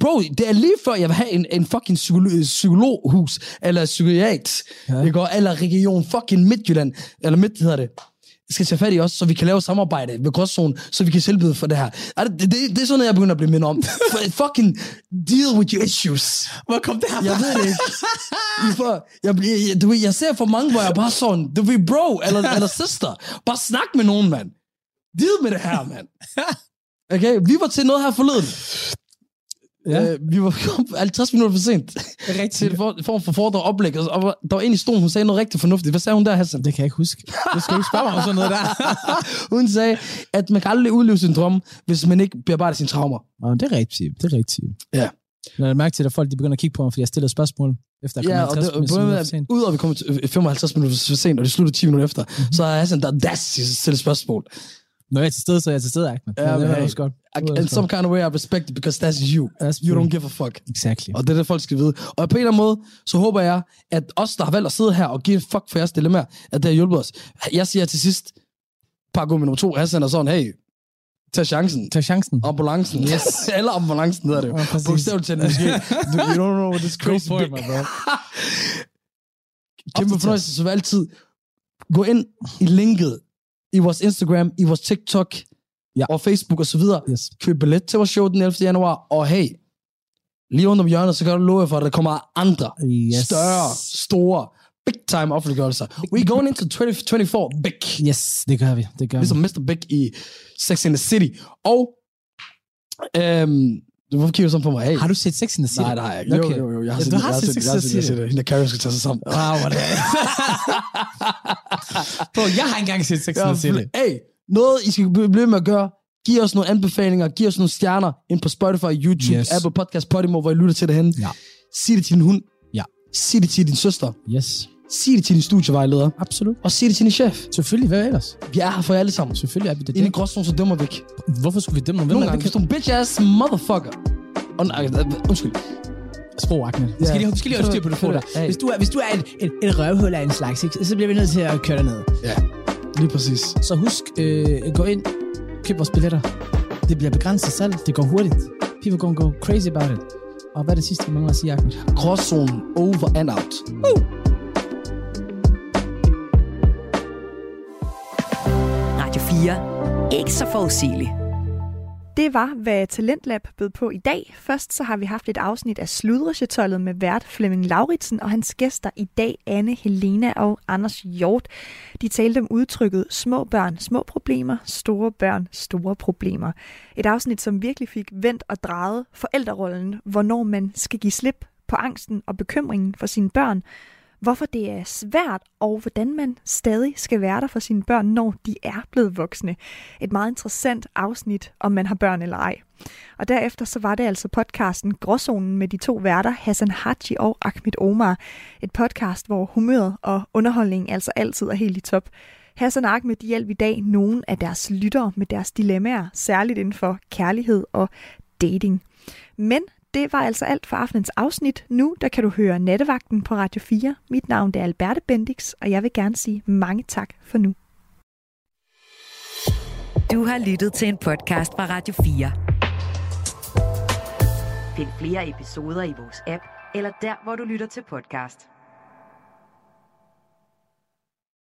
Speaker 8: Bro, det er lige før, jeg vil have en, en fucking psykolo- psykologhus, eller psykiat,
Speaker 7: Ja.
Speaker 8: Og- eller region fucking Midtjylland, eller Midt hedder det, skal tage fat i os, så vi kan lave samarbejde ved gråzonen, så vi kan selvbyde for det her. Er det, det, det, er sådan noget, jeg begynder at blive mindet om. For- fucking deal with your issues.
Speaker 7: Hvor kom det her
Speaker 8: Jeg ved det ikke. I får, jeg, jeg, du ved, jeg ser for mange, hvor jeg bare sådan, du ved, bro, eller, eller sister, bare snak med nogen, mand. Deal med det her, mand. Okay, vi var til noget her forleden.
Speaker 7: Ja.
Speaker 8: Ja. Øh, vi var kom 50 minutter for sent
Speaker 7: Det er
Speaker 8: til
Speaker 7: rigtigt.
Speaker 8: en for- form for foredrag oplæg, og og der var en i stolen, hun sagde noget rigtig fornuftigt. Hvad sagde hun der, Hassan?
Speaker 7: Det kan jeg ikke huske. Du skal ikke spørge mig om sådan noget der.
Speaker 8: hun sagde, at man kan aldrig udleve sin drømme, hvis man ikke bearbejder sine traumer.
Speaker 7: Nå, det er rigtigt. Det er rigtigt.
Speaker 8: Ja.
Speaker 7: Når jeg mærke til, at folk de begynder at kigge på mig, fordi jeg stiller spørgsmål, efter jeg
Speaker 8: Ja, og
Speaker 7: 50
Speaker 8: det,
Speaker 7: minutter
Speaker 8: både med,
Speaker 7: for sent.
Speaker 8: ud af, at vi kommer til 55 minutter for sent, og det slutter 10 minutter efter, mm-hmm. så har Hassan der das til at spørgsmål.
Speaker 7: Når jeg er til stede, så er jeg til stede, Ahmed.
Speaker 8: Ja,
Speaker 7: det er også godt.
Speaker 8: In some kind of way, I respect it, because that's you.
Speaker 7: That's
Speaker 8: You don't give a fuck.
Speaker 7: Exactly.
Speaker 8: Og det er det, folk skal vide. Og på en eller anden måde, så håber jeg, at os, der har valgt at sidde her og give en fuck for jeres dilemma, at det har hjulpet os. Jeg siger til sidst, par med nummer to, Hassan er sådan, hey, tag chancen.
Speaker 7: Tag chancen.
Speaker 8: Ambulancen. Yes. Eller ambulancen hedder det jo.
Speaker 7: Ja.
Speaker 8: Bogstaveligt talt måske. Du, you don't know what this
Speaker 7: Go
Speaker 8: crazy
Speaker 7: for it,
Speaker 8: big.
Speaker 7: my bro.
Speaker 8: Kæmpe fornøjelse, som altid. Gå ind i linket i vores Instagram, i vores TikTok,
Speaker 7: Ja.
Speaker 8: og Facebook og så videre.
Speaker 7: Yes.
Speaker 8: Køb billet til vores show den 11. januar, og hey, lige under om hjørnet, så kan du love for, at der kommer andre,
Speaker 7: Yes.
Speaker 8: større, store, big time offentliggørelser. We going into 2024 big.
Speaker 7: Yes, det gør vi. Det gør
Speaker 8: Ligesom
Speaker 7: vi.
Speaker 8: Mr. Big i Sex in the City. Og, øhm, hvorfor kigger du sådan på mig? Hey.
Speaker 7: Har du set Sex in the City?
Speaker 8: Nej, har jeg ikke. Jo,
Speaker 7: Okay.
Speaker 8: jo, jo. Jeg har
Speaker 7: Ja,
Speaker 8: set,
Speaker 7: du
Speaker 8: jeg
Speaker 7: har
Speaker 8: har
Speaker 7: set
Speaker 8: set,
Speaker 7: Sex
Speaker 8: jeg har
Speaker 7: and the
Speaker 8: set, jeg har
Speaker 7: City.
Speaker 8: set, hende der Karen skal tage sig sammen.
Speaker 7: Wow, hvor det Bro, jeg har engang set Sex in the City.
Speaker 8: Hey, noget I skal blive med at gøre. Giv os nogle anbefalinger, giv os nogle stjerner ind på Spotify, YouTube,
Speaker 7: Yes.
Speaker 8: Apple Podcast, Podimo, hvor I lytter til det henne.
Speaker 7: Ja.
Speaker 8: Sig det til din hund.
Speaker 7: Ja.
Speaker 8: Sig det til din søster.
Speaker 7: Yes,
Speaker 8: Sig det til din studievejleder.
Speaker 7: absolut.
Speaker 8: Og sig det til din chef.
Speaker 7: Selvfølgelig, hvad ellers?
Speaker 8: Vi er her for jer alle sammen.
Speaker 7: Selvfølgelig er vi det.
Speaker 8: Inde i gråzonen, så dømmer vi ikke.
Speaker 7: Hvorfor skulle vi dømme nogen?
Speaker 8: Nogle gange, hvis du er en bitch ass motherfucker. Og, nej, øh, undskyld.
Speaker 7: Sprog, Ahmed. Vi skal lige, vi skal lige have styr på det der.
Speaker 8: Hey.
Speaker 7: Hvis du er, hvis du er et, et, et røvhul af en slags, ikke, så bliver vi nødt til at køre dig ned.
Speaker 8: Ja, lige præcis.
Speaker 7: Så husk, øh, gå ind, køb vores billetter. Det bliver begrænset salg. Det går hurtigt. People gonna go crazy about it. Og hvad er det sidste, vi mangler at sige, Ahmed?
Speaker 8: Gråzonen over and out.
Speaker 2: Radio 4. Ikke så forudsigeligt.
Speaker 3: Det var, hvad Talentlab bød på i dag. Først så har vi haft et afsnit af Sludresjetollet med vært Flemming Lauritsen og hans gæster i dag, Anne, Helena og Anders Hjort. De talte om udtrykket små børn, små problemer, store børn, store problemer. Et afsnit, som virkelig fik vendt og drejet forældrerollen, hvornår man skal give slip på angsten og bekymringen for sine børn, hvorfor det er svært, og hvordan man stadig skal være der for sine børn, når de er blevet voksne. Et meget interessant afsnit, om man har børn eller ej. Og derefter så var det altså podcasten Gråzonen med de to værter, Hassan Haji og Ahmed Omar. Et podcast, hvor humøret og underholdningen altså altid er helt i top. Hassan og Ahmed hjælper i dag nogle af deres lyttere med deres dilemmaer, særligt inden for kærlighed og dating. Men det var altså alt for aftenens afsnit. Nu der kan du høre Nattevagten på Radio 4. Mit navn er Alberte Bendix, og jeg vil gerne sige mange tak for nu.
Speaker 2: Du har lyttet til en podcast fra Radio 4. Find flere episoder i vores app, eller der, hvor du lytter til podcast.